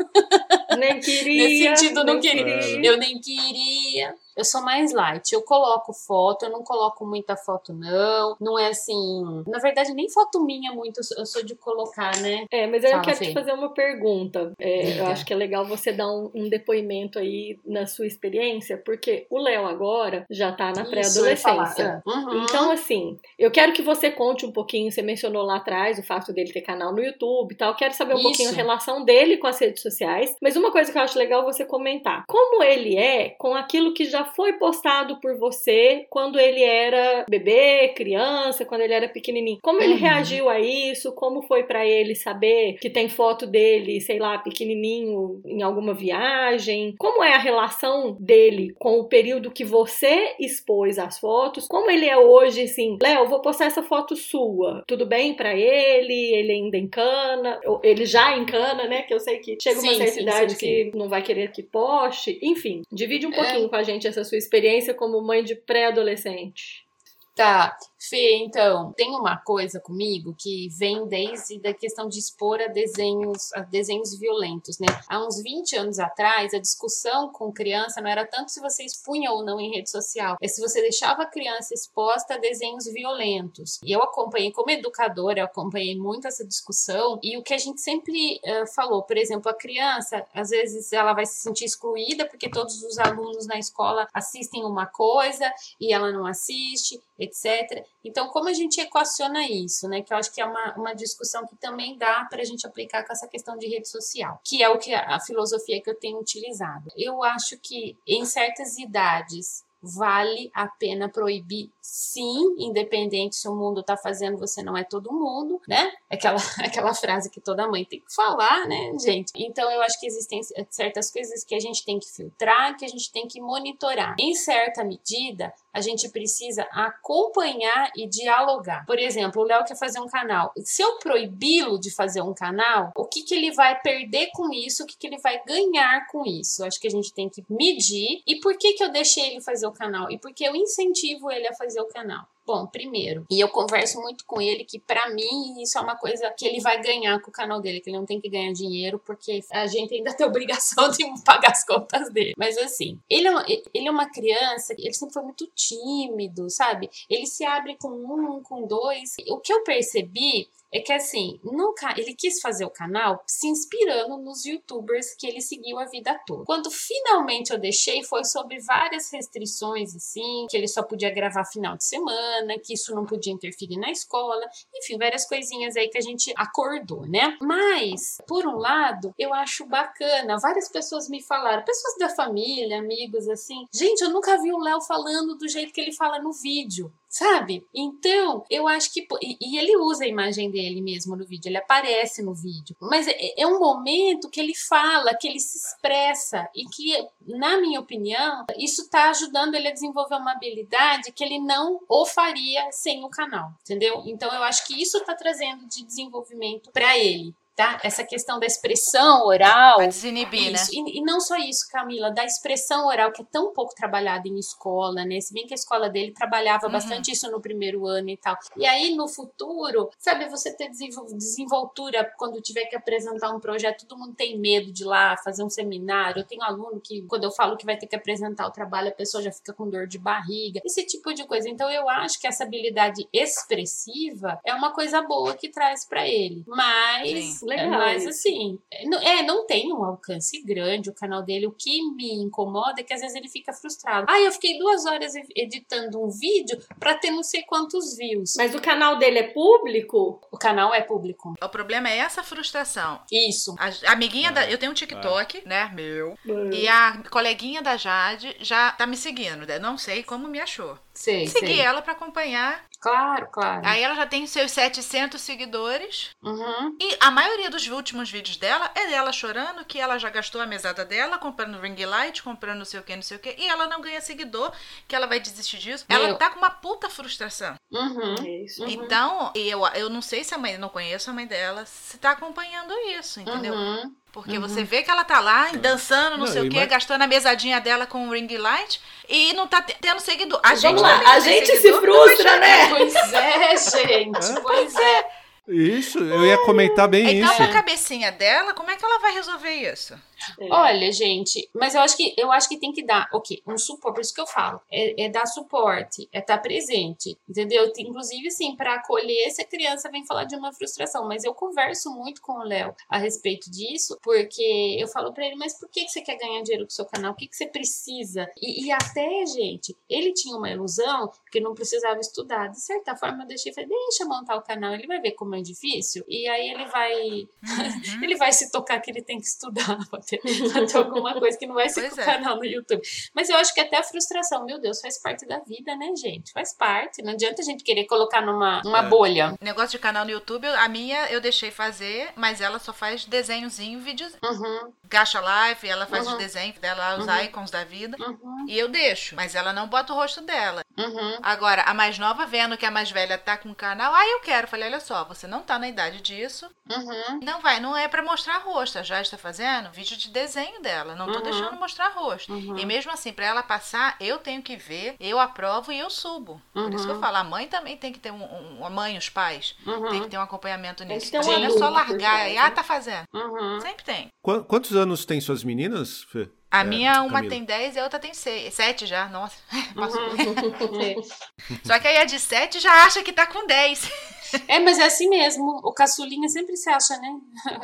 Nem queria. Nesse sentido, não queria. Eu nem queria. Eu sou mais light. Eu coloco foto, eu não coloco muita foto, não. Não é assim. Na verdade, nem foto minha muito eu sou de colocar, né? É, mas eu quero te fazer uma pergunta. É, eu acho que é legal você dar um, um, depoimento aí na sua experiência, porque o Léo agora já tá na pré-adolescência. Uhum. Então, assim, eu quero que você conte um pouquinho. Você mencionou lá atrás o fato dele ter canal no YouTube e tal. Eu quero saber um Isso. pouquinho a relação dele com as redes sociais. Mas uma coisa que eu acho legal você comentar: como ele é com aquilo que já foi postado por você quando ele era bebê, criança, quando ele era pequenininho. Como ele uhum. reagiu a isso? Como foi para ele saber que tem foto dele, sei lá, pequenininho em alguma viagem? Como é a relação dele com o período que você expôs as fotos? Como ele é hoje, assim, Léo, vou postar essa foto sua. Tudo bem para ele? Ele ainda encana? Ele já encana, né? Que eu sei que chega sim, uma certa sim, idade sim, que não vai querer que poste. Enfim, divide um é. pouquinho é. com a gente essa sua experiência como mãe de pré-adolescente. Tá, Fê, então, tem uma coisa comigo que vem desde a questão de expor a desenhos, a desenhos violentos, né? Há uns 20 anos atrás, a discussão com criança não era tanto se você expunha ou não em rede social, é se você deixava a criança exposta a desenhos violentos. E eu acompanhei, como educadora, eu acompanhei muito essa discussão, e o que a gente sempre uh, falou, por exemplo, a criança, às vezes ela vai se sentir excluída porque todos os alunos na escola assistem uma coisa e ela não assiste, etc. Então, como a gente equaciona isso, né? Que eu acho que é uma, uma discussão que também dá para a gente aplicar com essa questão de rede social, que é o que a, a filosofia que eu tenho utilizado. Eu acho que em certas idades vale a pena proibir sim, independente se o mundo tá fazendo, você não é todo mundo, né? Aquela, aquela frase que toda mãe tem que falar, né, gente? Então eu acho que existem certas coisas que a gente tem que filtrar, que a gente tem que monitorar. Em certa medida, a gente precisa acompanhar e dialogar. Por exemplo, o Léo quer fazer um canal. Se eu proibi-lo de fazer um canal, o que, que ele vai perder com isso? O que, que ele vai ganhar com isso? Acho que a gente tem que medir. E por que, que eu deixei ele fazer o canal? E porque eu incentivo ele a fazer o canal. Bom, primeiro, e eu converso muito com ele que para mim isso é uma coisa que ele vai ganhar com o canal dele, que ele não tem que ganhar dinheiro porque a gente ainda tem obrigação de pagar as contas dele. Mas assim, ele é, uma, ele é uma criança, ele sempre foi muito tímido, sabe? Ele se abre com um, com dois. O que eu percebi é que assim, nunca ele quis fazer o canal se inspirando nos youtubers que ele seguiu a vida toda. Quando finalmente eu deixei, foi sobre várias restrições, assim, que ele só podia gravar final de semana, que isso não podia interferir na escola, enfim, várias coisinhas aí que a gente acordou, né? Mas, por um lado, eu acho bacana, várias pessoas me falaram, pessoas da família, amigos, assim, gente, eu nunca vi o Léo falando do jeito que ele fala no vídeo sabe? Então, eu acho que. E, ele usa a imagem dele mesmo no vídeo, ele aparece no vídeo. Mas é, é, um momento que ele fala, que ele se expressa e que, na minha opinião, isso está ajudando ele a desenvolver uma habilidade que ele não o faria sem o canal, entendeu? Então, eu acho que isso está trazendo de desenvolvimento para ele tá? Essa questão da expressão oral. Vai desinibir, isso. né? E, e, não só isso, Camila, da expressão oral, que é tão pouco trabalhada em escola, né? Se bem que a escola dele trabalhava uhum. bastante isso no primeiro ano e tal. E aí, no futuro, sabe, você ter desenvoltura quando tiver que apresentar um projeto, todo mundo tem medo de ir lá fazer um seminário. Eu tenho aluno que, quando eu falo que vai ter que apresentar o trabalho, a pessoa já fica com dor de barriga, esse tipo de coisa. Então, eu acho que essa habilidade expressiva é uma coisa boa que traz para ele. Mas. Sim legal. Mas assim, é, não tem um alcance grande o canal dele. O que me incomoda é que às vezes ele fica frustrado. Ah, eu fiquei duas horas editando um vídeo pra ter não sei quantos views. Mas o canal dele é público? O canal é público. O problema é essa frustração. Isso. A amiguinha da. Eu tenho um TikTok, né? Meu. E a coleguinha da Jade já tá me seguindo. Né? Não sei como me achou. Sei, Segui sei. ela para acompanhar. Claro, claro. Aí ela já tem seus 700 seguidores. Uhum. E a maioria dos últimos vídeos dela é dela chorando que ela já gastou a mesada dela comprando ring light, comprando não sei o que, não sei o que. E ela não ganha seguidor, que ela vai desistir disso. Meu. Ela tá com uma puta frustração. Uhum. Isso. Então, eu, eu não sei se a mãe, não conheço a mãe dela, se tá acompanhando isso, entendeu? Uhum. Porque uhum. você vê que ela tá lá dançando, não, não sei o quê, gastando a mesadinha dela com o ring light e não tá tendo seguidor. A gente, lá, a gente se frustra, né? Pois é, gente. Pois é. Isso, eu ia comentar bem então, isso. Então, na cabecinha dela, como é que ela vai resolver isso? É. Olha, gente, mas eu acho que eu acho que tem que dar, ok, um suporte, por isso que eu falo, é, é dar suporte, é estar tá presente, entendeu? Inclusive, sim, para acolher se a criança vem falar de uma frustração, mas eu converso muito com o Léo a respeito disso, porque eu falo para ele, mas por que, que você quer ganhar dinheiro com o seu canal? O que, que você precisa? E, e até, gente, ele tinha uma ilusão que não precisava estudar. De certa forma, eu deixei, falei, deixa montar o canal, ele vai ver como é difícil, e aí ele vai, uhum. ele vai se tocar que ele tem que estudar, ter, alguma coisa que não vai ser pois com o é. canal no YouTube. Mas eu acho que até a frustração, meu Deus, faz parte da vida, né, gente? Faz parte. Não adianta a gente querer colocar numa, numa é. bolha. Negócio de canal no YouTube, a minha eu deixei fazer, mas ela só faz desenhozinho, vídeos. Uhum. Gacha live, ela faz uhum. os desenhos dela, os uhum. icons da vida. Uhum. E eu deixo, mas ela não bota o rosto dela. Uhum. Agora, a mais nova, vendo que a mais velha tá com o canal, ah, eu quero. Falei, olha só, você não tá na idade disso. Uhum. Não vai, não é para mostrar rosto. A já está fazendo vídeo de desenho dela. Não tô uhum. deixando mostrar rosto. Uhum. E mesmo assim, para ela passar, eu tenho que ver, eu aprovo e eu subo. Por isso que eu falo, a mãe também tem que ter um, um a mãe, os pais, tem que ter um acompanhamento nisso. Tem não é só largar e, ah, tá fazendo. Sempre tem. Qu quantos anos tem suas meninas, Fê? A é, minha, uma Camila. tem 10 e a outra tem 6. 7 já, nossa. Uhum. Só que aí a de 7 já acha que tá com 10. É, mas é assim mesmo. O caçulinha sempre se acha, né?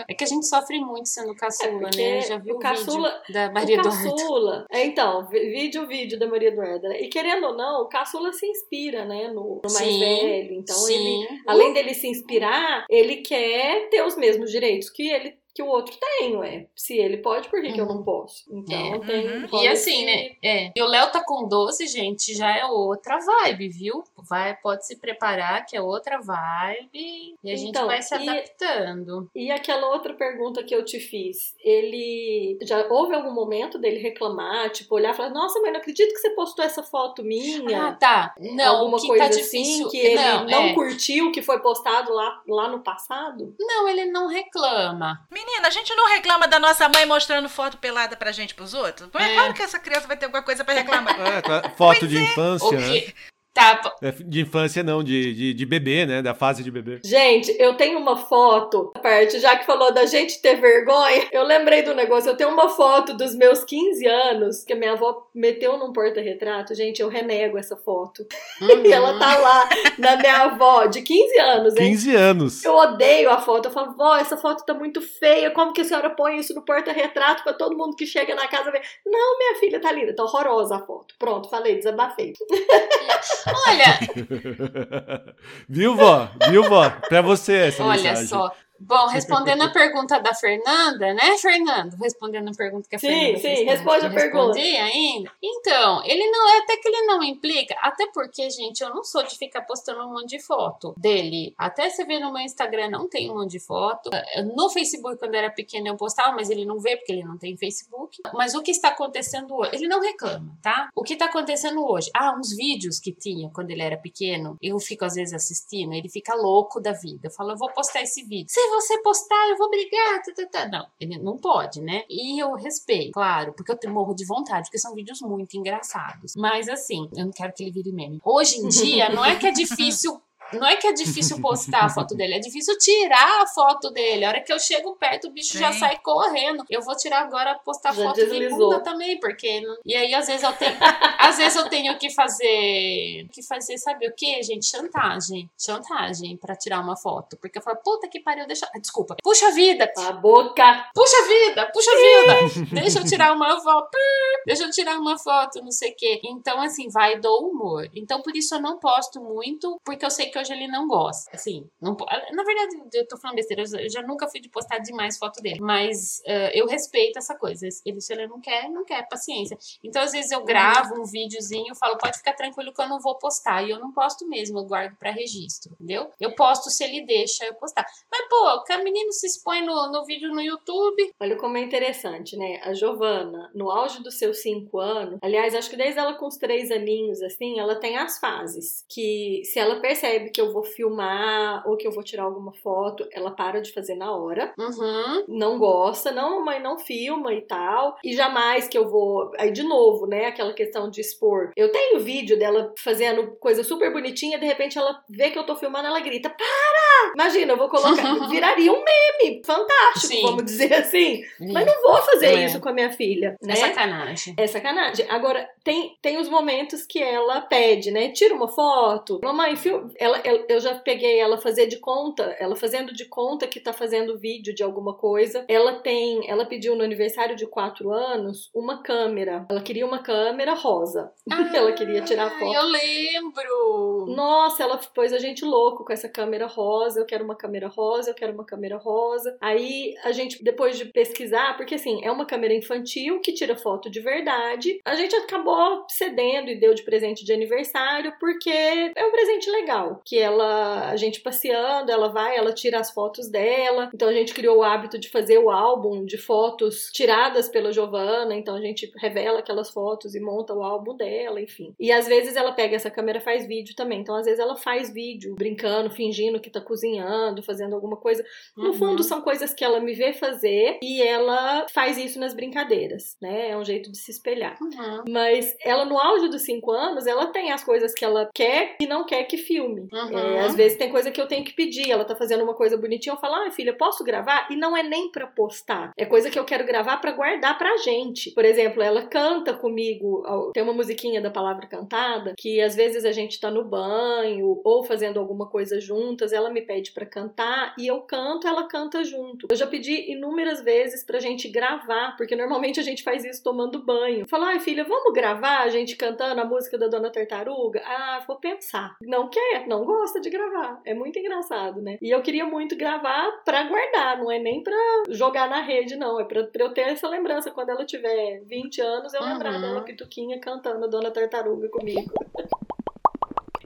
É que a gente sofre muito sendo caçula, é né? Já viu o, caçula, vídeo da Maria o caçula, É, então, vídeo, vídeo da Maria Eduarda. E querendo ou não, o caçula se inspira, né? No, no mais sim, velho. Então, sim. ele, além dele se inspirar, ele quer ter os mesmos direitos que ele que o outro tem, ué. Se ele pode, por que, uhum. que eu não uhum. posso? Então é. tem. Uhum. E assim, né? É. E o Léo tá com doce, gente, já é outra vibe, viu? Vai, pode se preparar que é outra vibe e a gente então, vai se adaptando. E, e aquela outra pergunta que eu te fiz, ele já houve algum momento dele reclamar, tipo, olhar e falar, nossa, mas não acredito que você postou essa foto minha. Ah, tá. Não, alguma que coisa tá assim difícil. que ele não, não é. curtiu que foi postado lá, lá no passado? Não, ele não reclama. Menina, a gente não reclama da nossa mãe mostrando foto pelada pra gente pros outros? É, é. claro que essa criança vai ter alguma coisa pra reclamar. É, foto de é. infância, né? Tá. De infância não, de, de, de, bebê, né? Da fase de bebê. Gente, eu tenho uma foto, parte, já que falou da gente ter vergonha, eu lembrei do negócio. Eu tenho uma foto dos meus 15 anos, que a minha avó meteu num porta-retrato. Gente, eu renego essa foto. Uhum. e ela tá lá, na minha avó, de 15 anos, hein? 15 anos. Eu odeio a foto. Eu falo, vó, essa foto tá muito feia. Como que a senhora põe isso no porta-retrato pra todo mundo que chega na casa ver? Não, minha filha, tá linda. Tá horrorosa a foto. Pronto, falei, desabafei. Olha. Viu, vó? Viu, vó? Pra você essa Olha mensagem. só. Bom, respondendo a pergunta da Fernanda, né, Fernando? Respondendo a pergunta que a sim, Fernanda Sim, sim, responde a pergunta. ainda. Então, ele não é até que ele não implica, até porque, gente, eu não sou de ficar postando um monte de foto dele. Até você ver no meu Instagram, não tem um monte de foto. No Facebook, quando eu era pequena, eu postava, mas ele não vê porque ele não tem Facebook. Mas o que está acontecendo hoje? Ele não reclama, tá? O que está acontecendo hoje? Ah, uns vídeos que tinha quando ele era pequeno, eu fico às vezes assistindo, ele fica louco da vida. Eu falo, eu vou postar esse vídeo. Você você postar, eu vou brigar. Tá, tá, tá. Não, ele não pode, né? E eu respeito, claro, porque eu morro de vontade, porque são vídeos muito engraçados. Mas assim, eu não quero que ele vire meme. Hoje em dia, não é que é difícil não é que é difícil postar a foto dele, é difícil tirar a foto dele. A hora que eu chego perto, o bicho Sim. já sai correndo. Eu vou tirar agora, postar já foto deslizou. de bunda também, porque. E aí, às vezes, eu tenho. às vezes eu tenho que fazer. Que fazer, sabe o que, gente? Chantagem. Chantagem pra tirar uma foto. Porque eu falo, puta que pariu, deixa. Desculpa. Puxa vida! A boca! Puxa vida! Puxa vida! deixa eu tirar uma foto. Deixa eu tirar uma foto, não sei o quê. Então, assim, vai do humor. Então, por isso eu não posto muito, porque eu sei que que hoje ele não gosta. Assim, não, na verdade, eu tô falando besteira, eu já nunca fui de postar demais foto dele. Mas uh, eu respeito essa coisa. Ele, se ele não quer, não quer, paciência. Então, às vezes, eu gravo um videozinho falo, pode ficar tranquilo que eu não vou postar. E eu não posto mesmo, eu guardo para registro, entendeu? Eu posto se ele deixa eu postar. Mas, pô, que a menina se expõe no, no vídeo no YouTube. Olha como é interessante, né? A Giovana, no auge dos seus cinco anos, aliás, acho que desde ela com os três aninhos, assim, ela tem as fases. Que se ela percebe que eu vou filmar ou que eu vou tirar alguma foto, ela para de fazer na hora. Uhum. Não gosta, não, mãe, não filma e tal. E jamais que eu vou. Aí, de novo, né? Aquela questão de expor. Eu tenho vídeo dela fazendo coisa super bonitinha, de repente ela vê que eu tô filmando, ela grita: Para! Imagina, eu vou colocar. Viraria um meme fantástico, Sim. vamos dizer assim. Sim. Mas não vou fazer é. isso com a minha filha. Né? É sacanagem. É sacanagem. Agora, tem, tem os momentos que ela pede, né? Tira uma foto. Mamãe, fil... ela, ela, eu já peguei ela fazer de conta, ela fazendo de conta que tá fazendo vídeo de alguma coisa. Ela tem, ela pediu no aniversário de quatro anos uma câmera. Ela queria uma câmera rosa. Ah, ela queria tirar foto. Eu lembro. Nossa, ela pôs a gente louco com essa câmera rosa. Eu quero uma câmera rosa, eu quero uma câmera rosa. Aí a gente, depois de pesquisar, porque assim, é uma câmera infantil que tira foto de verdade. A gente acabou cedendo e deu de presente de aniversário porque é um presente legal que ela, a gente passeando, ela vai, ela tira as fotos dela. Então a gente criou o hábito de fazer o álbum de fotos tiradas pela Giovana. Então a gente revela aquelas fotos e monta o álbum dela, enfim. E às vezes ela pega essa câmera e faz vídeo também. Então às vezes ela faz vídeo brincando, fingindo que tá cozinhando, fazendo alguma coisa. No uhum. fundo são coisas que ela me vê fazer e ela faz isso nas brincadeiras, né? É um jeito de se espelhar. Uhum. Mas ela no auge dos cinco anos, ela tem as coisas que ela quer e não quer que filme. Uhum. É, às vezes tem coisa que eu tenho que pedir. Ela tá fazendo uma coisa bonitinha, eu falo, ah, filha, posso gravar? E não é nem pra postar. É coisa que eu quero gravar para guardar pra gente. Por exemplo, ela canta comigo, tem uma musiquinha da palavra cantada, que às vezes a gente tá no banho ou fazendo alguma coisa juntas, ela me pede para cantar e eu canto, ela canta junto. Eu já pedi inúmeras vezes pra gente gravar, porque normalmente a gente faz isso tomando banho. Falar, ai filha, vamos gravar a gente cantando a música da Dona Tartaruga? Ah, vou pensar. Não quer, não gosta de gravar. É muito engraçado, né? E eu queria muito gravar pra guardar, não é nem pra jogar na rede, não. É pra, pra eu ter essa lembrança quando ela tiver 20 anos, eu uhum. lembrar dela pituquinha cantando a Dona Tartaruga comigo.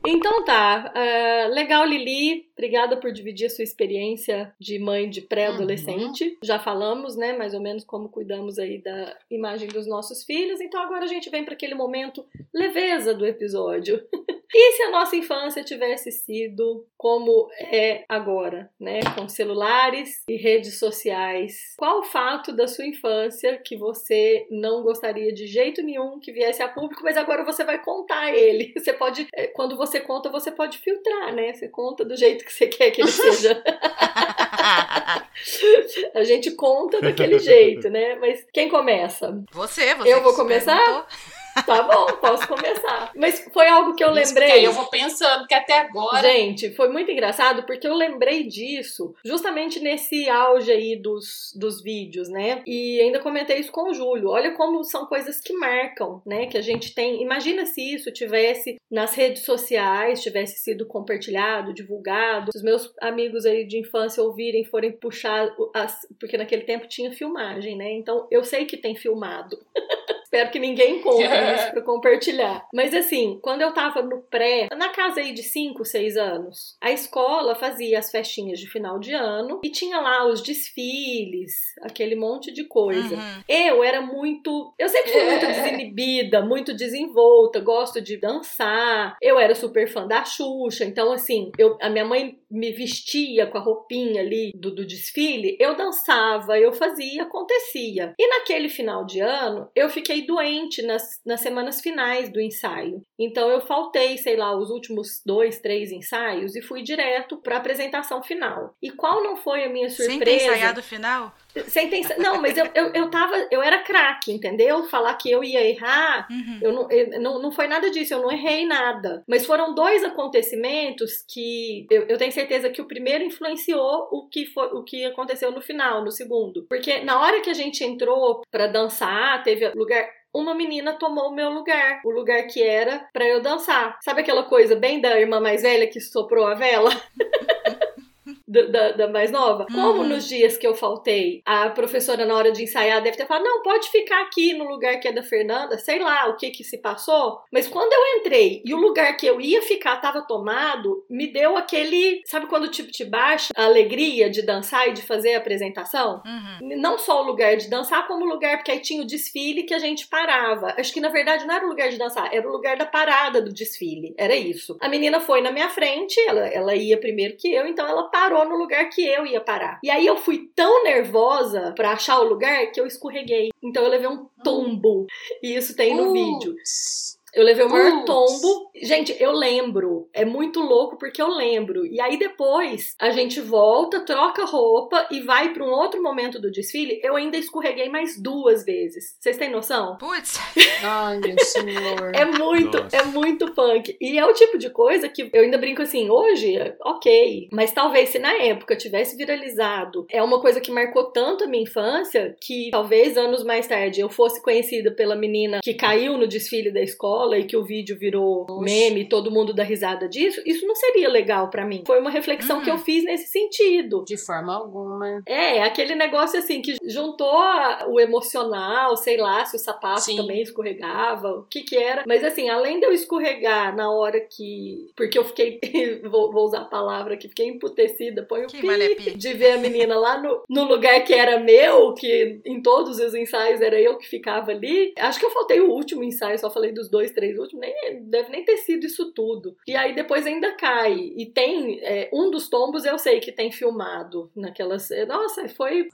Então tá, uh, legal Lili, obrigada por dividir a sua experiência de mãe de pré-adolescente. Uhum. Já falamos, né, mais ou menos como cuidamos aí da imagem dos nossos filhos. Então agora a gente vem para aquele momento leveza do episódio. E se a nossa infância tivesse sido como é agora, né, com celulares e redes sociais? Qual o fato da sua infância que você não gostaria de jeito nenhum que viesse a público, mas agora você vai contar ele? Você pode, é, quando você conta, você pode filtrar, né? Você conta do jeito que você quer que ele seja. a gente conta daquele jeito, né? Mas quem começa? Você, você. Eu vou começar? Tá bom, posso começar. Mas foi algo que eu Isso lembrei. eu vou pensando que até agora. Gente, foi muito engraçado porque eu lembrei disso justamente nesse auge aí dos, dos vídeos, né? E ainda comentei isso com o Júlio. Olha como são coisas que marcam, né? Que a gente tem. Imagina se isso tivesse nas redes sociais, tivesse sido compartilhado, divulgado. Os meus amigos aí de infância ouvirem, forem puxar. As... Porque naquele tempo tinha filmagem, né? Então eu sei que tem filmado. Espero que ninguém encontre isso pra compartilhar. Mas assim, quando eu tava no pré, na casa aí de 5, 6 anos, a escola fazia as festinhas de final de ano e tinha lá os desfiles, aquele monte de coisa. Uhum. Eu era muito. Eu sempre fui muito desinibida, muito desenvolta, gosto de dançar. Eu era super fã da Xuxa, então assim, eu, a minha mãe me vestia com a roupinha ali do, do desfile, eu dançava, eu fazia, acontecia. E naquele final de ano, eu fiquei doente nas, nas semanas finais do ensaio. Então eu faltei, sei lá, os últimos dois, três ensaios e fui direto para a apresentação final. E qual não foi a minha surpresa? Sem ter ensaiado final? Sem ter, não, mas eu, eu, eu tava, eu era craque, entendeu? Falar que eu ia errar, uhum. eu, não, eu, não, não foi nada disso, eu não errei nada. Mas foram dois acontecimentos que eu, eu tenho certeza que o primeiro influenciou o que, foi, o que aconteceu no final, no segundo. Porque na hora que a gente entrou para dançar, teve lugar uma menina tomou o meu lugar, o lugar que era para eu dançar. Sabe aquela coisa bem da irmã mais velha que soprou a vela? da, da, mais nova. Uhum. Como nos dias que eu faltei, a professora, na hora de ensaiar, deve ter falado: não, pode ficar aqui no lugar que é da Fernanda, sei lá o que que se passou. Mas quando eu entrei e o lugar que eu ia ficar tava tomado, me deu aquele. Sabe quando te, te baixa a alegria de dançar e de fazer a apresentação? Uhum. Não só o lugar de dançar, como o lugar, porque aí tinha o desfile que a gente parava. Acho que na verdade não era o lugar de dançar, era o lugar da parada do desfile. Era isso. A menina foi na minha frente, ela, ela ia primeiro que eu, então ela parou parou no lugar que eu ia parar. E aí eu fui tão nervosa para achar o lugar que eu escorreguei. Então eu levei um tombo. E isso tem no vídeo. Eu levei o maior tombo. Gente, eu lembro. É muito louco porque eu lembro. E aí depois a gente volta, troca roupa e vai para um outro momento do desfile. Eu ainda escorreguei mais duas vezes. Vocês têm noção? Putz. Ai, meu senhor. É muito, Nossa. é muito punk. E é o tipo de coisa que eu ainda brinco assim, hoje, ok. Mas talvez se na época tivesse viralizado, é uma coisa que marcou tanto a minha infância que talvez anos mais tarde eu fosse conhecida pela menina que caiu no desfile da escola escola e que o vídeo virou Oxe. meme, todo mundo dá risada disso, isso não seria legal para mim. Foi uma reflexão uhum. que eu fiz nesse sentido. De forma alguma. É, aquele negócio assim que juntou o emocional, sei lá, se o sapato Sim. também escorregava, o que que era. Mas assim, além de eu escorregar na hora que. Porque eu fiquei. vou, vou, usar a palavra que fiquei emputecida, põe o pi, de ver a menina lá no, no lugar que era meu, que em todos os ensaios era eu que ficava ali. Acho que eu faltei o último ensaio, só falei dos dois, três últimos, nem, deve nem ter sido isso tudo. E aí depois ainda cai. E tem. É, um dos tombos eu sei que tem filmado naquelas. Nossa, foi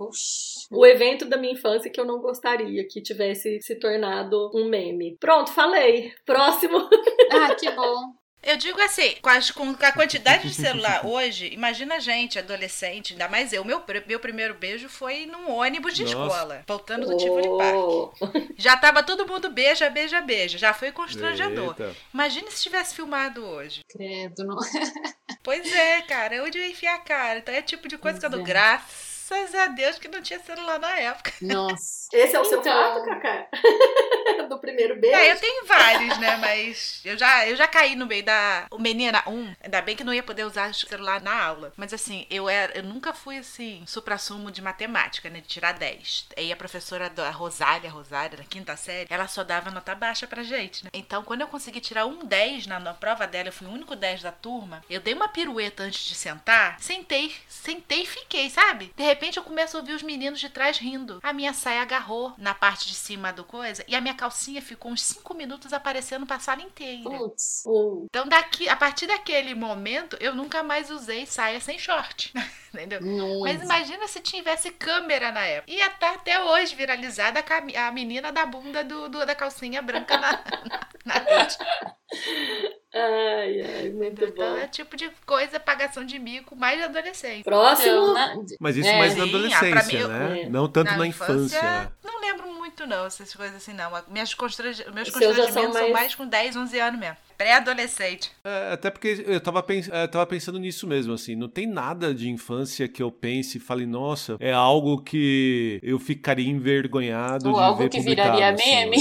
o evento da minha infância que eu não gostaria que tivesse se tornado um meme. Pronto, falei. Próximo. Ah, que bom. Eu digo assim, com, as- com a quantidade de celular hoje, imagina a gente, adolescente, ainda mais eu. Meu, meu primeiro beijo foi num ônibus de Nossa. escola, voltando do Tivoli Park. Oh. Já tava todo mundo beija, beija, beija. Já foi constrangedor. Eita. Imagine se tivesse filmado hoje. Credo, não. Pois é, cara, onde eu ia enfiar a cara? Então é tipo de coisa que eu dou Pois é. graças a Deus que não tinha celular na época. Nossa. Esse é o seu Então. fato, Cacá? Do primeiro beijo? É, eu tenho vários, né? Mas eu já, eu já caí no meio da. O menina, um, ainda bem que não ia poder usar celular na aula. Mas assim, eu era, eu nunca fui assim, supra-sumo de matemática, né? De tirar 10. Aí a professora da Rosália, Rosália, da quinta série, ela só dava nota baixa pra gente, né? Então, quando eu consegui tirar um 10 na, na prova dela, eu fui o único 10 da turma, eu dei uma pirueta antes de sentar, sentei, sentei e fiquei, sabe? De repente eu começo a ouvir os meninos de trás rindo. A minha saia agarrou na parte de cima do coisa e a minha calcinha ficou uns 5 minutos aparecendo pra sala inteira. Putz. Então, daqui, a partir daquele momento, eu nunca mais usei saia sem short. Entendeu? Muito. Mas imagina se tivesse câmera na época. Ia estar até hoje viralizada a, menina da bunda do, do- da calcinha branca na, na, na rede. ai, ai, muito Então bom. é tipo de coisa, pagação de mico, mais adolescente. Próximo. Então, na- Mas isso É, mais na sim, ah, pra adolescência, mim, né? é. Não tanto na, infância. né? Não lembro muito, não, essas coisas assim, não. Minhas constrange... Meus constrangimentos são são mais- mais com 10, 11 anos mesmo. Pré-adolescente. É, até porque eu tava, pens é, tava pensando nisso mesmo, assim. Não tem nada de infância que eu pense e fale, nossa, é algo que eu ficaria envergonhado Ou de algo ver que publicado, viraria assim, meme.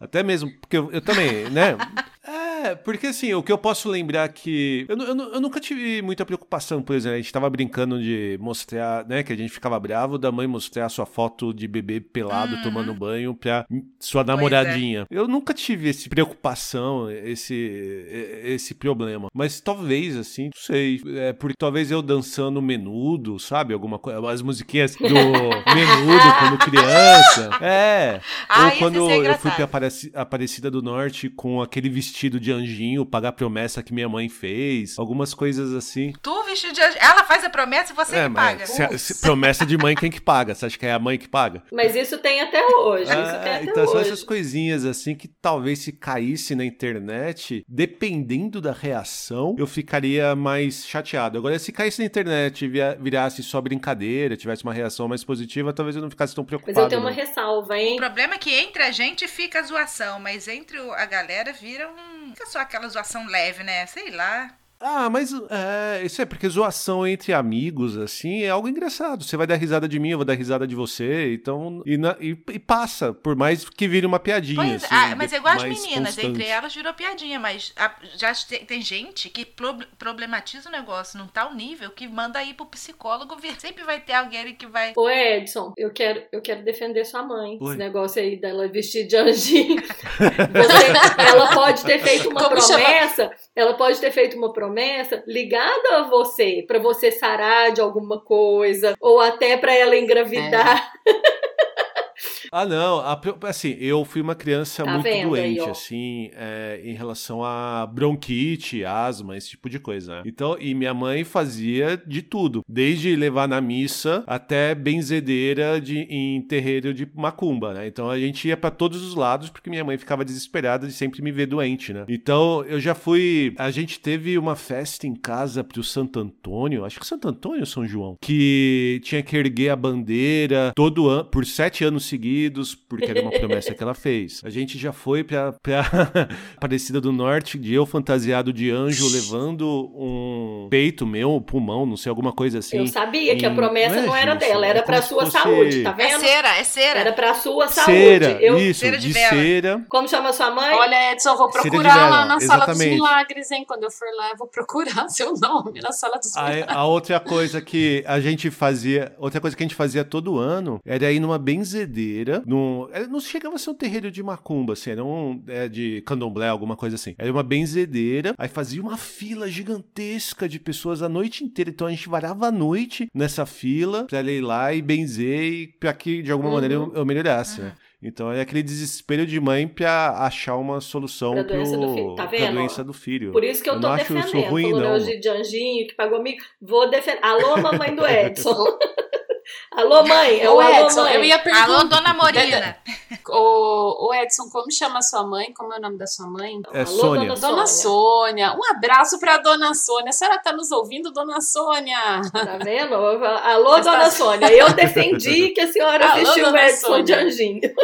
Até mesmo, porque eu, eu também, né? É, porque assim, o que eu posso lembrar que. Eu, eu, eu nunca tive muita preocupação, por exemplo, a gente tava brincando de mostrar, né? Que a gente ficava bravo da mãe mostrar sua foto de bebê pelado Uhum. tomando banho pra sua namoradinha. Eu nunca tive esse preocupação, esse, esse problema. Mas talvez, assim, não sei. É, porque talvez eu dançando menudo, sabe? Alguma coisa. As musiquinhas do menudo quando criança. É. Ah, Ou quando ser eu fui pra Apareci- Aparecida do Norte com aquele vestido de anjinho, pagar a promessa que minha mãe fez, algumas coisas assim. Tu vestido de anjo. Ela faz a promessa e você é, que paga. se- se- promessa de mãe quem que paga? Você acha que é a mãe que paga? Mas isso tem até hoje. isso tem Ah, até então são hoje. essas coisinhas assim que talvez se caísse na internet, dependendo da reação, eu ficaria mais chateado. Agora, se caísse na internet e virasse só brincadeira, tivesse uma reação mais positiva, talvez eu não ficasse tão preocupado. Mas eu tenho uma não. ressalva, O hein? problema é que entre a gente fica a zoação, mas entre o- a galera vira um. Fica só aquela zoação leve, né? Sei lá. Ah, mas é, isso é porque zoação entre amigos, assim, é algo engraçado. Você vai dar risada de mim, eu vou dar risada de você, então. E, na- e- e passa, por mais que vire uma piadinha. Pois, assim, ah, mas é igual as meninas, constante. entre elas virou piadinha, mas a- já te- tem gente que pro- problematiza o negócio num tal nível que manda ir pro psicólogo ver. Sempre vai ter alguém ali que vai. Ô Edson, eu quero, eu quero defender sua mãe. Oi. Esse negócio aí dela vestir de anjinho. Você- ela pode ter feito uma Como chama? promessa, ela pode ter feito uma promessa ligada a você, pra você sarar de alguma coisa, ou até pra ela engravidar. Ah, não. a assim, eu fui uma criança Tá muito vendo aí, doente, ó. assim, é, em relação a bronquite, asma, esse tipo de coisa. né? Então, e minha mãe fazia de tudo, desde levar na missa até benzedeira de, em terreiro de macumba, né? Então a gente ia pra todos os lados porque minha mãe ficava desesperada de sempre me ver doente, né? Então eu já fui. A gente teve uma festa em casa pro Santo Antônio, acho que Santo Antônio ou São João, que tinha que erguer a bandeira todo ano, por sete anos seguidos, porque era uma promessa que ela fez. A gente já foi pra, pra Aparecida do Norte, de eu fantasiado de anjo, levando um peito meu, pulmão, não sei, alguma coisa assim. eu sabia que a em- promessa não é, não era Gilson, dela, é era pra sua fosse- saúde, tá É vendo? cera, é cera. Era pra sua saúde. Cera, Eu, isso, Cera de de, cera. Como chama sua mãe? Olha, Edson, vou procurar lá na sala dos exatamente. milagres, hein? Quando eu for lá, eu vou procurar seu nome na sala dos A, milagres. a outra coisa que a gente fazia, outra coisa que a gente fazia todo ano era ir numa benzedeira, num, era- não chegava a ser um terreiro de macumba, assim, era um é, de candomblé, alguma coisa assim. Era uma benzedeira, aí fazia uma fila gigantesca de pessoas a noite inteira, então a gente varava a noite nessa fila pra ela ir lá e benzer e pra que de alguma Uhum. maneira eu, eu melhorasse, né? Então é aquele desespero de mãe pra achar uma solução Pra doença do filho, pro, tá pra vendo, doença do filho. Por isso que eu, Eu tô não acho isso defendendo. ruim, Falou não. hoje de anjinho que pagou amigo. Vou defender. Alô, mamãe do Edson. Alô, mãe. É o Edson, mãe. eu ia perguntar. Alô, dona Morina. Ô, ô, Edson, como chama sua mãe? Como é o nome da sua mãe? É Alô, Sônia. dona Dona Sônia. Um abraço pra Dona Sônia. A senhora tá nos ouvindo, Dona Sônia? Tá vendo? Alô, Mas tá- dona Sônia. Eu defendi que a senhora Alô, vestiu o Edson de Sônia. anjinho.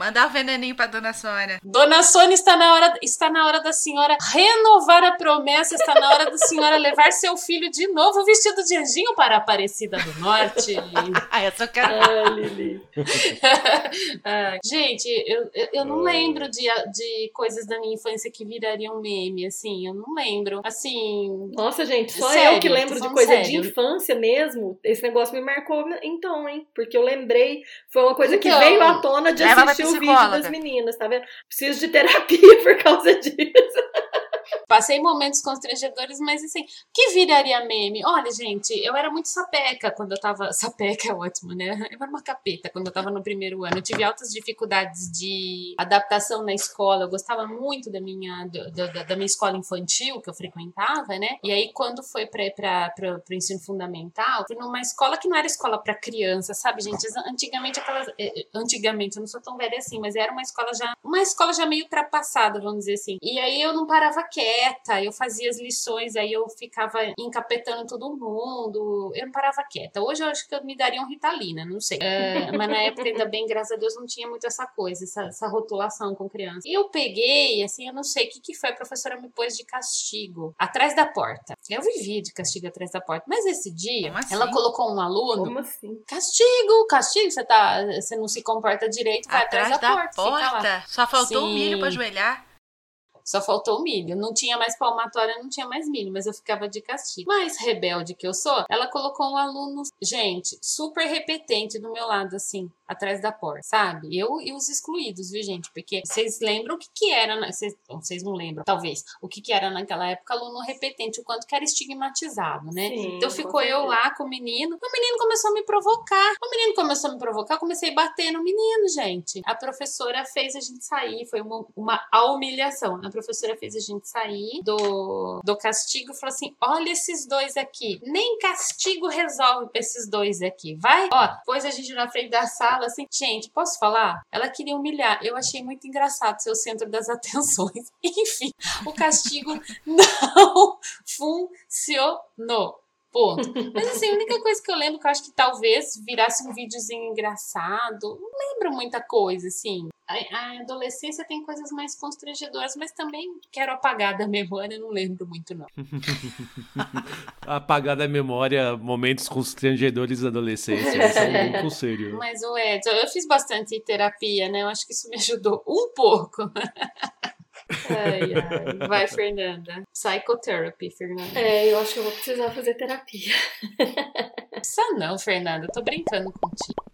Mandar o veneninho pra dona Sônia. Dona Sônia, está na, hora, está na hora da senhora renovar a promessa, está na hora da senhora levar seu filho de novo vestido de anjinho para a Aparecida do Norte. Ah, eu só quero. Ah, Lili. Ah, gente, eu, eu, eu não lembro de, de coisas da minha infância que virariam meme, assim, eu não lembro. Assim, Nossa, gente, só Sério, eu que tô lembro de coisa de sério. infância mesmo. Esse negócio me marcou então, hein? Porque eu lembrei, foi uma coisa que Então, veio à tona de leva assistir o vídeo psicóloga. das meninas, tá vendo? Preciso de terapia por causa disso. Passei momentos constrangedores, mas assim, que viraria meme? Olha, gente, eu era muito sapeca quando eu tava. Sapeca é ótimo, né? Eu era uma capeta quando eu tava no primeiro ano. Eu tive altas dificuldades de adaptação na escola. Eu gostava muito da minha, da, da minha escola infantil que eu frequentava, né? E aí, quando foi pra, pro ensino fundamental, fui numa escola que não era escola pra criança, sabe, gente? Antigamente, aquelas. eh, eh, Antigamente, eu não sou tão velha assim, mas era uma escola já. Uma escola já meio ultrapassada, vamos dizer assim. E aí eu não parava quieta, eu fazia as lições, aí eu ficava encapetando todo mundo. Eu não parava quieta. Hoje eu acho que eu me daria um Ritalina, não sei. É, mas na época, ainda bem, graças a Deus, não tinha muito essa coisa, essa, essa rotulação com criança. E eu peguei, assim, eu não sei o que, que foi, a professora me pôs de castigo atrás da porta. Eu vivia de castigo atrás da porta. Mas esse dia, assim? ela colocou um aluno. Como assim? Castigo, castigo, você tá, você não se comporta direito, vai atrás, Atrás da, da porta, porta. Só faltou o Sim. milho pra ajoelhar. Só faltou o milho. Não tinha mais palmatória, não tinha mais milho, mas eu ficava de castigo. Mas rebelde que eu sou, ela colocou um aluno, gente, super repetente do meu lado, assim, atrás da porta, sabe? Eu e os excluídos, viu, gente? Porque vocês lembram o que que era, vocês, bom, vocês não lembram, talvez, o que que era naquela época aluno repetente, o quanto que era estigmatizado, né? Sim, Então ficou eu lá com o menino. O menino começou a me provocar. O menino começou a me provocar. Comecei a bater no menino, gente. A professora fez a gente sair. Foi uma, uma humilhação. A professora fez a gente sair do, do castigo e falou assim: olha esses dois aqui. Nem castigo resolve pra esses dois aqui. Vai? Ó, pôs a gente na frente da sala assim. Gente, posso falar? Ela queria humilhar. Eu achei muito engraçado ser o centro das atenções. Enfim, o castigo não funcionou. Ponto. Mas assim, a única coisa que eu lembro que eu acho que talvez virasse um videozinho engraçado. Não lembro muita coisa, assim. A, a adolescência tem coisas mais constrangedoras, mas também quero apagar da memória, não lembro muito, não. Apagar da memória momentos constrangedores da adolescência. Esse é um bom conselho. Mas o Edson, eu fiz bastante terapia, né? Eu acho que isso me ajudou um pouco. Ai, ai. Vai, Fernanda. Psychotherapy, Fernanda. É, eu acho que eu vou precisar fazer terapia. Precisa não, Fernanda. Eu tô brincando contigo.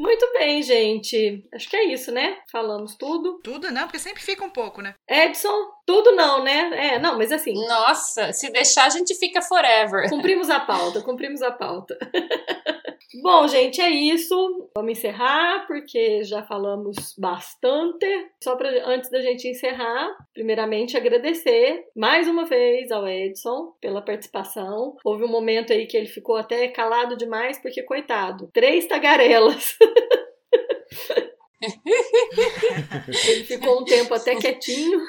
Muito bem, gente. Acho que é isso, né? Falamos tudo. Tudo não, porque sempre fica um pouco, né? Edson, tudo não, né? É, não, mas assim, Nossa, se deixar, a gente fica forever. cumprimos a pauta, cumprimos a pauta. Bom, gente, é isso. Vamos encerrar porque já falamos bastante. Só para antes da gente encerrar, primeiramente agradecer mais uma vez ao Edson pela participação. Houve um momento aí que ele ficou até calado demais porque coitado, três tagarelas. Ele ficou um tempo até quietinho.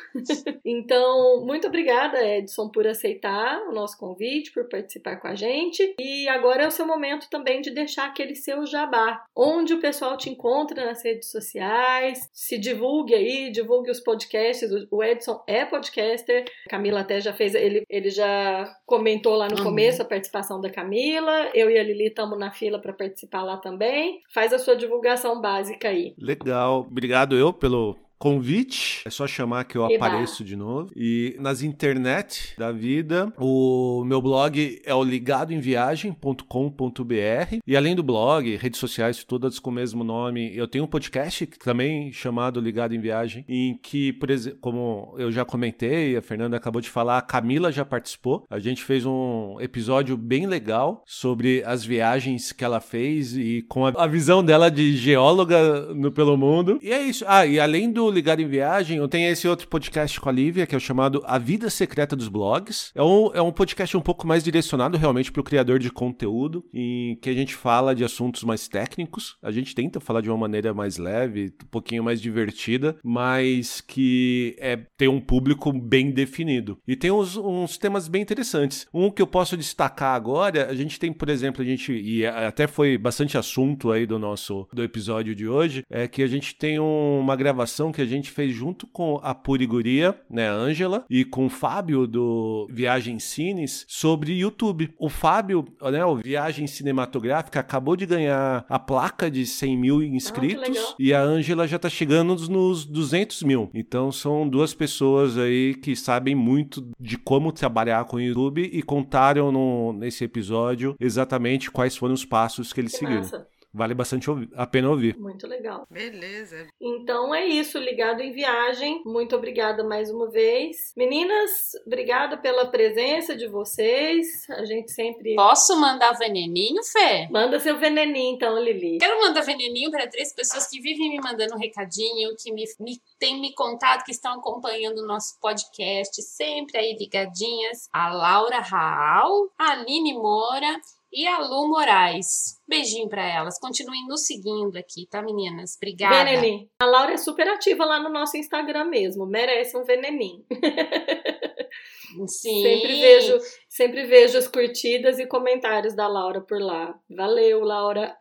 Então, muito obrigada, Edson, por aceitar o nosso convite, por participar com a gente. E agora é o seu momento também de deixar aquele seu jabá, onde o pessoal te encontra nas redes sociais. Se divulgue aí, divulgue os podcasts. O Edson é podcaster. A Camila até já fez, ele, ele já comentou lá no Uhum. começo a participação da Camila. Eu e a Lili estamos na fila para participar lá também. Faz a sua divulgação básica aí. Legal. Obrigado eu pelo convite. É só chamar que eu Eba. apareço de novo. E nas internet da vida, o meu blog é o ligadoemviagem.com.br. E além do blog, redes sociais todas com o mesmo nome, eu tenho um podcast também chamado Ligado em Viagem, em que, por exemplo, como eu já comentei, a Fernanda acabou de falar, a Camila já participou. A gente fez um episódio bem legal sobre as viagens que ela fez e com a, a visão dela de geóloga no, pelo mundo. E é isso. Ah, e além do Ligado em Viagem, eu tenho esse outro podcast com a Lívia, que é o chamado A Vida Secreta dos Blogs. É um, é um podcast um pouco mais direcionado realmente para o criador de conteúdo, em que a gente fala de assuntos mais técnicos. A gente tenta falar de uma maneira mais leve, um pouquinho mais divertida, mas que é, tem um público bem definido. E tem uns, uns temas bem interessantes. Um que eu posso destacar agora, a gente tem, por exemplo, a gente, e até foi bastante assunto aí do nosso do episódio de hoje, é que a gente tem uma gravação que a gente fez junto com a Puriguria, né, Ângela, e com o Fábio do Viagem Cines sobre YouTube. O Fábio, né, o Viagem Cinematográfica, acabou de ganhar a placa de 100 mil Ah, inscritos e a Ângela já tá chegando nos 200 mil. Então são duas pessoas aí que sabem muito de como trabalhar com o YouTube e contaram no, nesse episódio exatamente quais foram os passos que eles Que seguiram. massa. Vale bastante a pena ouvir. Muito legal. Beleza. Então é isso, ligado em viagem. Muito obrigada mais uma vez. Meninas, obrigada pela presença de vocês. A gente sempre Posso mandar veneninho, Fê? manda seu veneninho então, Lili. Quero mandar veneninho para três pessoas que vivem me mandando um recadinho, que me, me têm me contado que estão acompanhando o nosso podcast, sempre aí ligadinhas. A Laura Raal, a Aline Moura e a Lu Moraes. Beijinho para elas. Continuem nos seguindo aqui, tá, meninas? Obrigada. Veneninho. A Laura é super ativa lá no nosso Instagram mesmo. Merece um veneninho. Sim. Sempre vejo, sempre vejo as curtidas e comentários da Laura por lá. Valeu, Laura.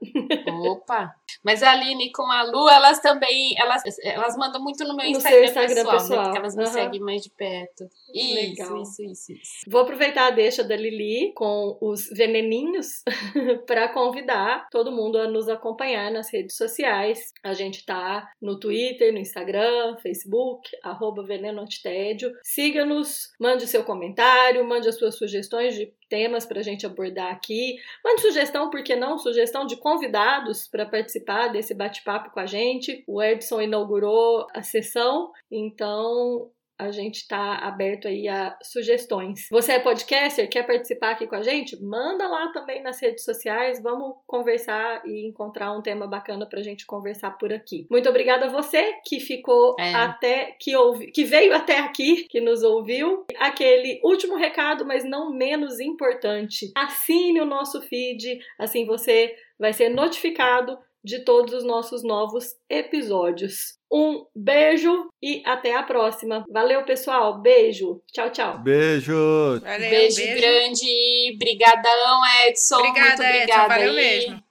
Opa! Mas a Aline com a Lu, elas também, elas, elas mandam muito no meu No Instagram, Instagram pessoal, pessoal. né? Porque elas me Aham. seguem mais de perto. Isso, Legal. isso, isso, isso. Vou aproveitar a deixa da Lili com os veneninhos para convidar todo mundo a nos acompanhar nas redes sociais. A gente tá no Twitter, no Instagram, Facebook, arroba Veneno Antitédio. Siga-nos, mande seu comentário, mande as suas sugestões de temas para a gente abordar aqui. Mande sugestão, por que não? Sugestão de convidados para participar desse bate-papo com a gente. O Edson inaugurou a sessão, então a gente está aberto aí a sugestões. Você é podcaster, quer participar aqui com a gente? Manda lá também nas redes sociais, vamos conversar e encontrar um tema bacana pra gente conversar por aqui. Muito obrigada a você que ficou É. até que ouvi, que veio até aqui, que nos ouviu. Aquele último recado, mas não menos importante. Assine o nosso feed, assim você vai ser notificado de todos os nossos novos episódios. Um beijo e até a próxima. Valeu, pessoal. Beijo. Tchau, tchau. Beijo! Valeu, beijo, beijo. grande. Brigadão, Edson. Obrigada, Muito Edson. obrigada Valeu aí. mesmo.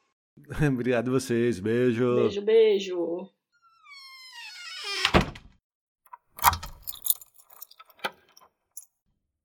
Obrigado a vocês. Beijo. Beijo, beijo.